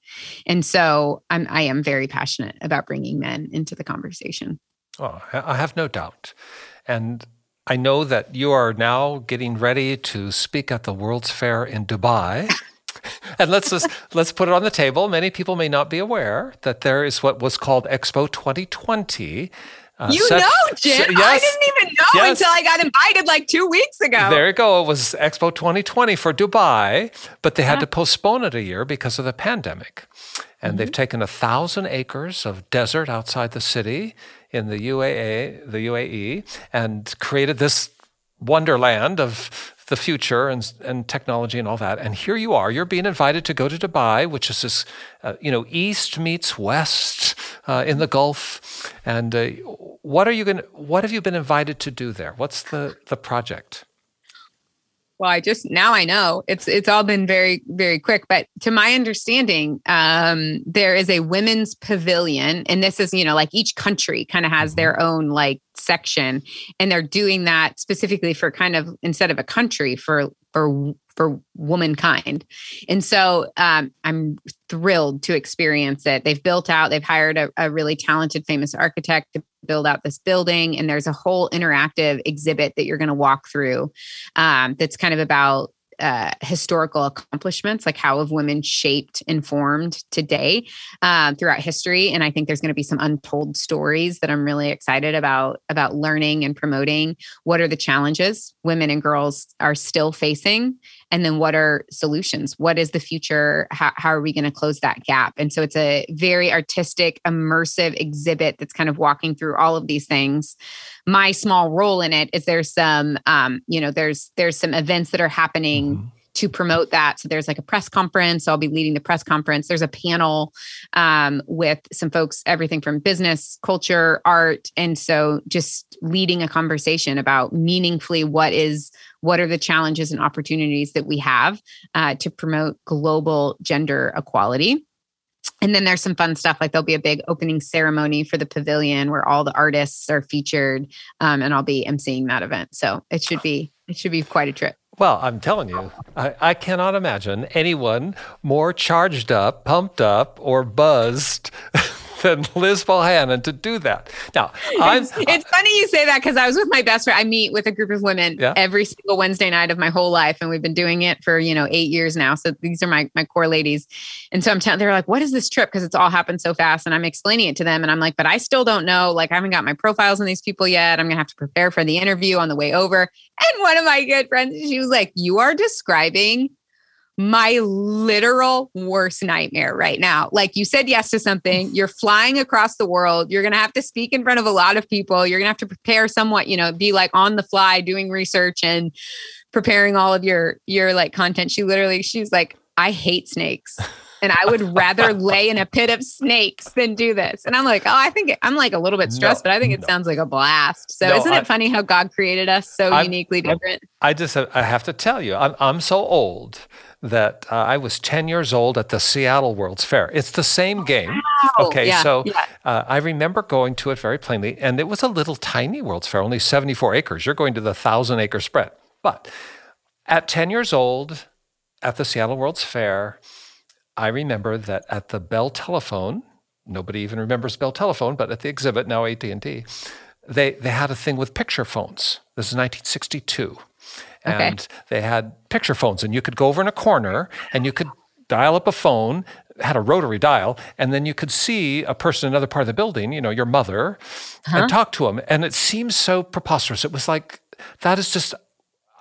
and so I'm, I am very passionate about bringing men into the conversation. Oh, I have no doubt. And I know that you are now getting ready to speak at the World's Fair in Dubai. and let's just let's put it on the table. Many people may not be aware that there is what was called Expo 2020 uh, you set, know, Jim. yes, I didn't even know yes. until I got invited like two weeks ago. There you go. It was Expo 2020 for Dubai, but they had yeah. to postpone it a year because of the pandemic. And mm-hmm. they've taken a thousand acres of desert outside the city in the UAE, the UAE, and created this wonderland of the future and, and technology and all that. And here you are, you're being invited to go to Dubai, which is this, uh, you know, east meets west uh, in the Gulf. And uh, what are you going? What have you been invited to do there? What's the the project? Well i just now i know it's it's all been very very quick but to my understanding um there is a women's pavilion and this is you know like each country kind of has mm-hmm. their own like section and they're doing that specifically for kind of instead of a country for for for womankind. And so um, I'm thrilled to experience it. They've built out, they've hired a, a, really talented, famous architect to build out this building. And there's a whole interactive exhibit that you're going to walk through um, that's kind of about uh, historical accomplishments, like how have women shaped and formed today uh, throughout history. And I think there's going to be some untold stories that I'm really excited about about learning and promoting. What are the challenges women and girls are still facing, and then what are solutions? What is the future? How, how are we going to close that gap? And so it's a very artistic, immersive exhibit that's kind of walking through all of these things my small role in it is there's some um, you know there's there's some events that are happening mm-hmm. To promote that. So there's like a press conference. So i'll be leading the press conference. There's a panel um, with some folks everything from business culture art. And so just leading a conversation about meaningfully what is what are the challenges and opportunities that we have uh, to promote global gender equality. And then there's some fun stuff like there'll be a big opening ceremony for the pavilion where all the artists are featured um, and i'll be emceeing that event. So it should be it should be quite a trip well i'm telling you I, I cannot imagine anyone more charged up pumped up or buzzed than Liz Bohannon to do that. Now, it's, it's, funny you say that because I was with my best friend. I meet with a group of women yeah. every single Wednesday night of my whole life, and we've been doing it for you know eight years now. So these are my my core ladies, and so I'm telling they're like, "What is this trip?" Because it's all happened so fast, and I'm explaining it to them, and I'm like, "But I still don't know. Like, I haven't got my profiles on these people yet. I'm gonna have to prepare for the interview on the way over." And one of my good friends, she was like, "You are describing." My literal worst nightmare right now. Like you said yes to something, you're flying across the world, you're going to have to speak in front of a lot of people, you're going to have to prepare somewhat, you know, be like on the fly doing research and preparing all of your your like content. She literally she's like I hate snakes. And I would rather lay in a pit of snakes than do this. And I'm like, oh, I think I'm like a little bit stressed, no, but I think it no. sounds like a blast. So no, isn't it I, funny how God created us so I'm, uniquely different? I'm, I just I have to tell you, I'm I'm so old that uh, I was 10 years old at the Seattle World's Fair. It's the same game. Wow. Okay, yeah, so yeah. Uh, I remember going to it very plainly, and it was a little tiny World's Fair, only 74 acres. You're going to the thousand acre spread. But at 10 years old at the Seattle World's Fair, I remember that at the Bell Telephone, nobody even remembers Bell Telephone, but at the exhibit, now AT&T, they, they had a thing with picture phones. This is 1962 and okay. they had picture phones and you could go over in a corner and you could dial up a phone had a rotary dial and then you could see a person in another part of the building you know your mother huh? and uh-huh. talk to them and it seems so preposterous it was like that is just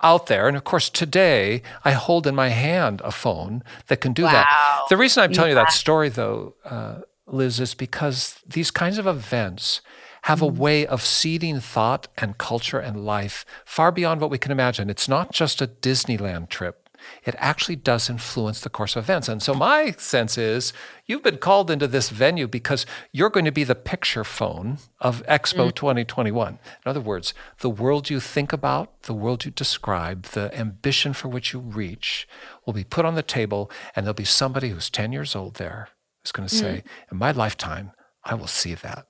out there and of course today i hold in my hand a phone that can do wow. that the reason i'm telling yeah. you that story though uh, liz is because these kinds of events have a mm. way of seeding thought and culture and life far beyond what we can imagine. It's not just a Disneyland trip. It actually does influence the course of events. And so, my sense is you've been called into this venue because you're going to be the picture phone of Expo mm. 2021. In other words, the world you think about, the world you describe, the ambition for which you reach will be put on the table, and there'll be somebody who's 10 years old there who's going to say, mm. In my lifetime, I will see that.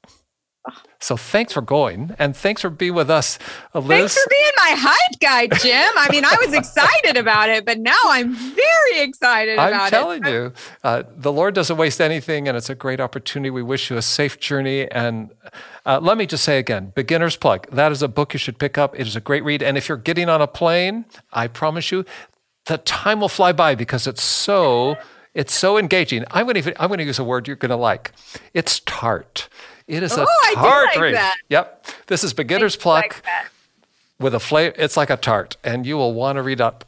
So thanks for going and thanks for being with us, Liz. Thanks for being my hype guy, Jim. I mean, I was excited about it, but now I'm very excited about it. I'm telling you, uh, the Lord doesn't waste anything, and it's a great opportunity. We wish you a safe journey. And uh, let me just say again, Beginner's Pluck. That is a book you should pick up. It is a great read. And if you're getting on a plane, I promise you, the time will fly by because it's so it's so engaging. I'm going to I'm going to use a word you're going to like. It's tart. It is oh, a tart like. That. Yep. This is Beginner's Pluck like with a flavor. It's like a tart, and you will want to read up.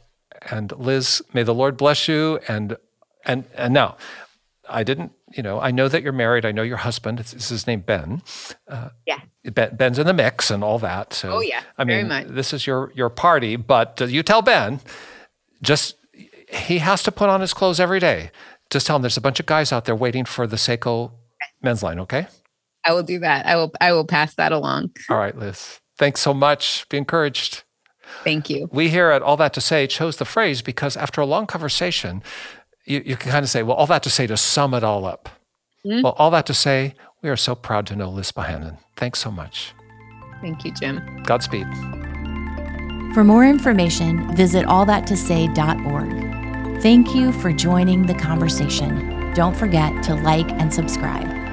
And Liz, may the Lord bless you. And and and now, I didn't. You know, I know that you're married. I know your husband. Is his name Ben? Uh, yeah. Ben's in the mix and all that. So, oh yeah, I mean, this is your your party, but uh, you tell Ben, just he has to put on his clothes every day. Just tell him there's a bunch of guys out there waiting for the Sseko men's line. Okay. I will do that. I will. I will pass that along. All right, Liz. Thanks so much. Be encouraged. Thank you. We here at All That to Say chose the phrase because after a long conversation, you, you can kind of say, well, all that to say to sum it all up. Mm-hmm. Well, all that to say, we are so proud to know Liz Bohannon. Thanks so much. Thank you, Jim. Godspeed. For more information, visit allthattosay.org. Thank you for joining the conversation. Don't forget to like and subscribe.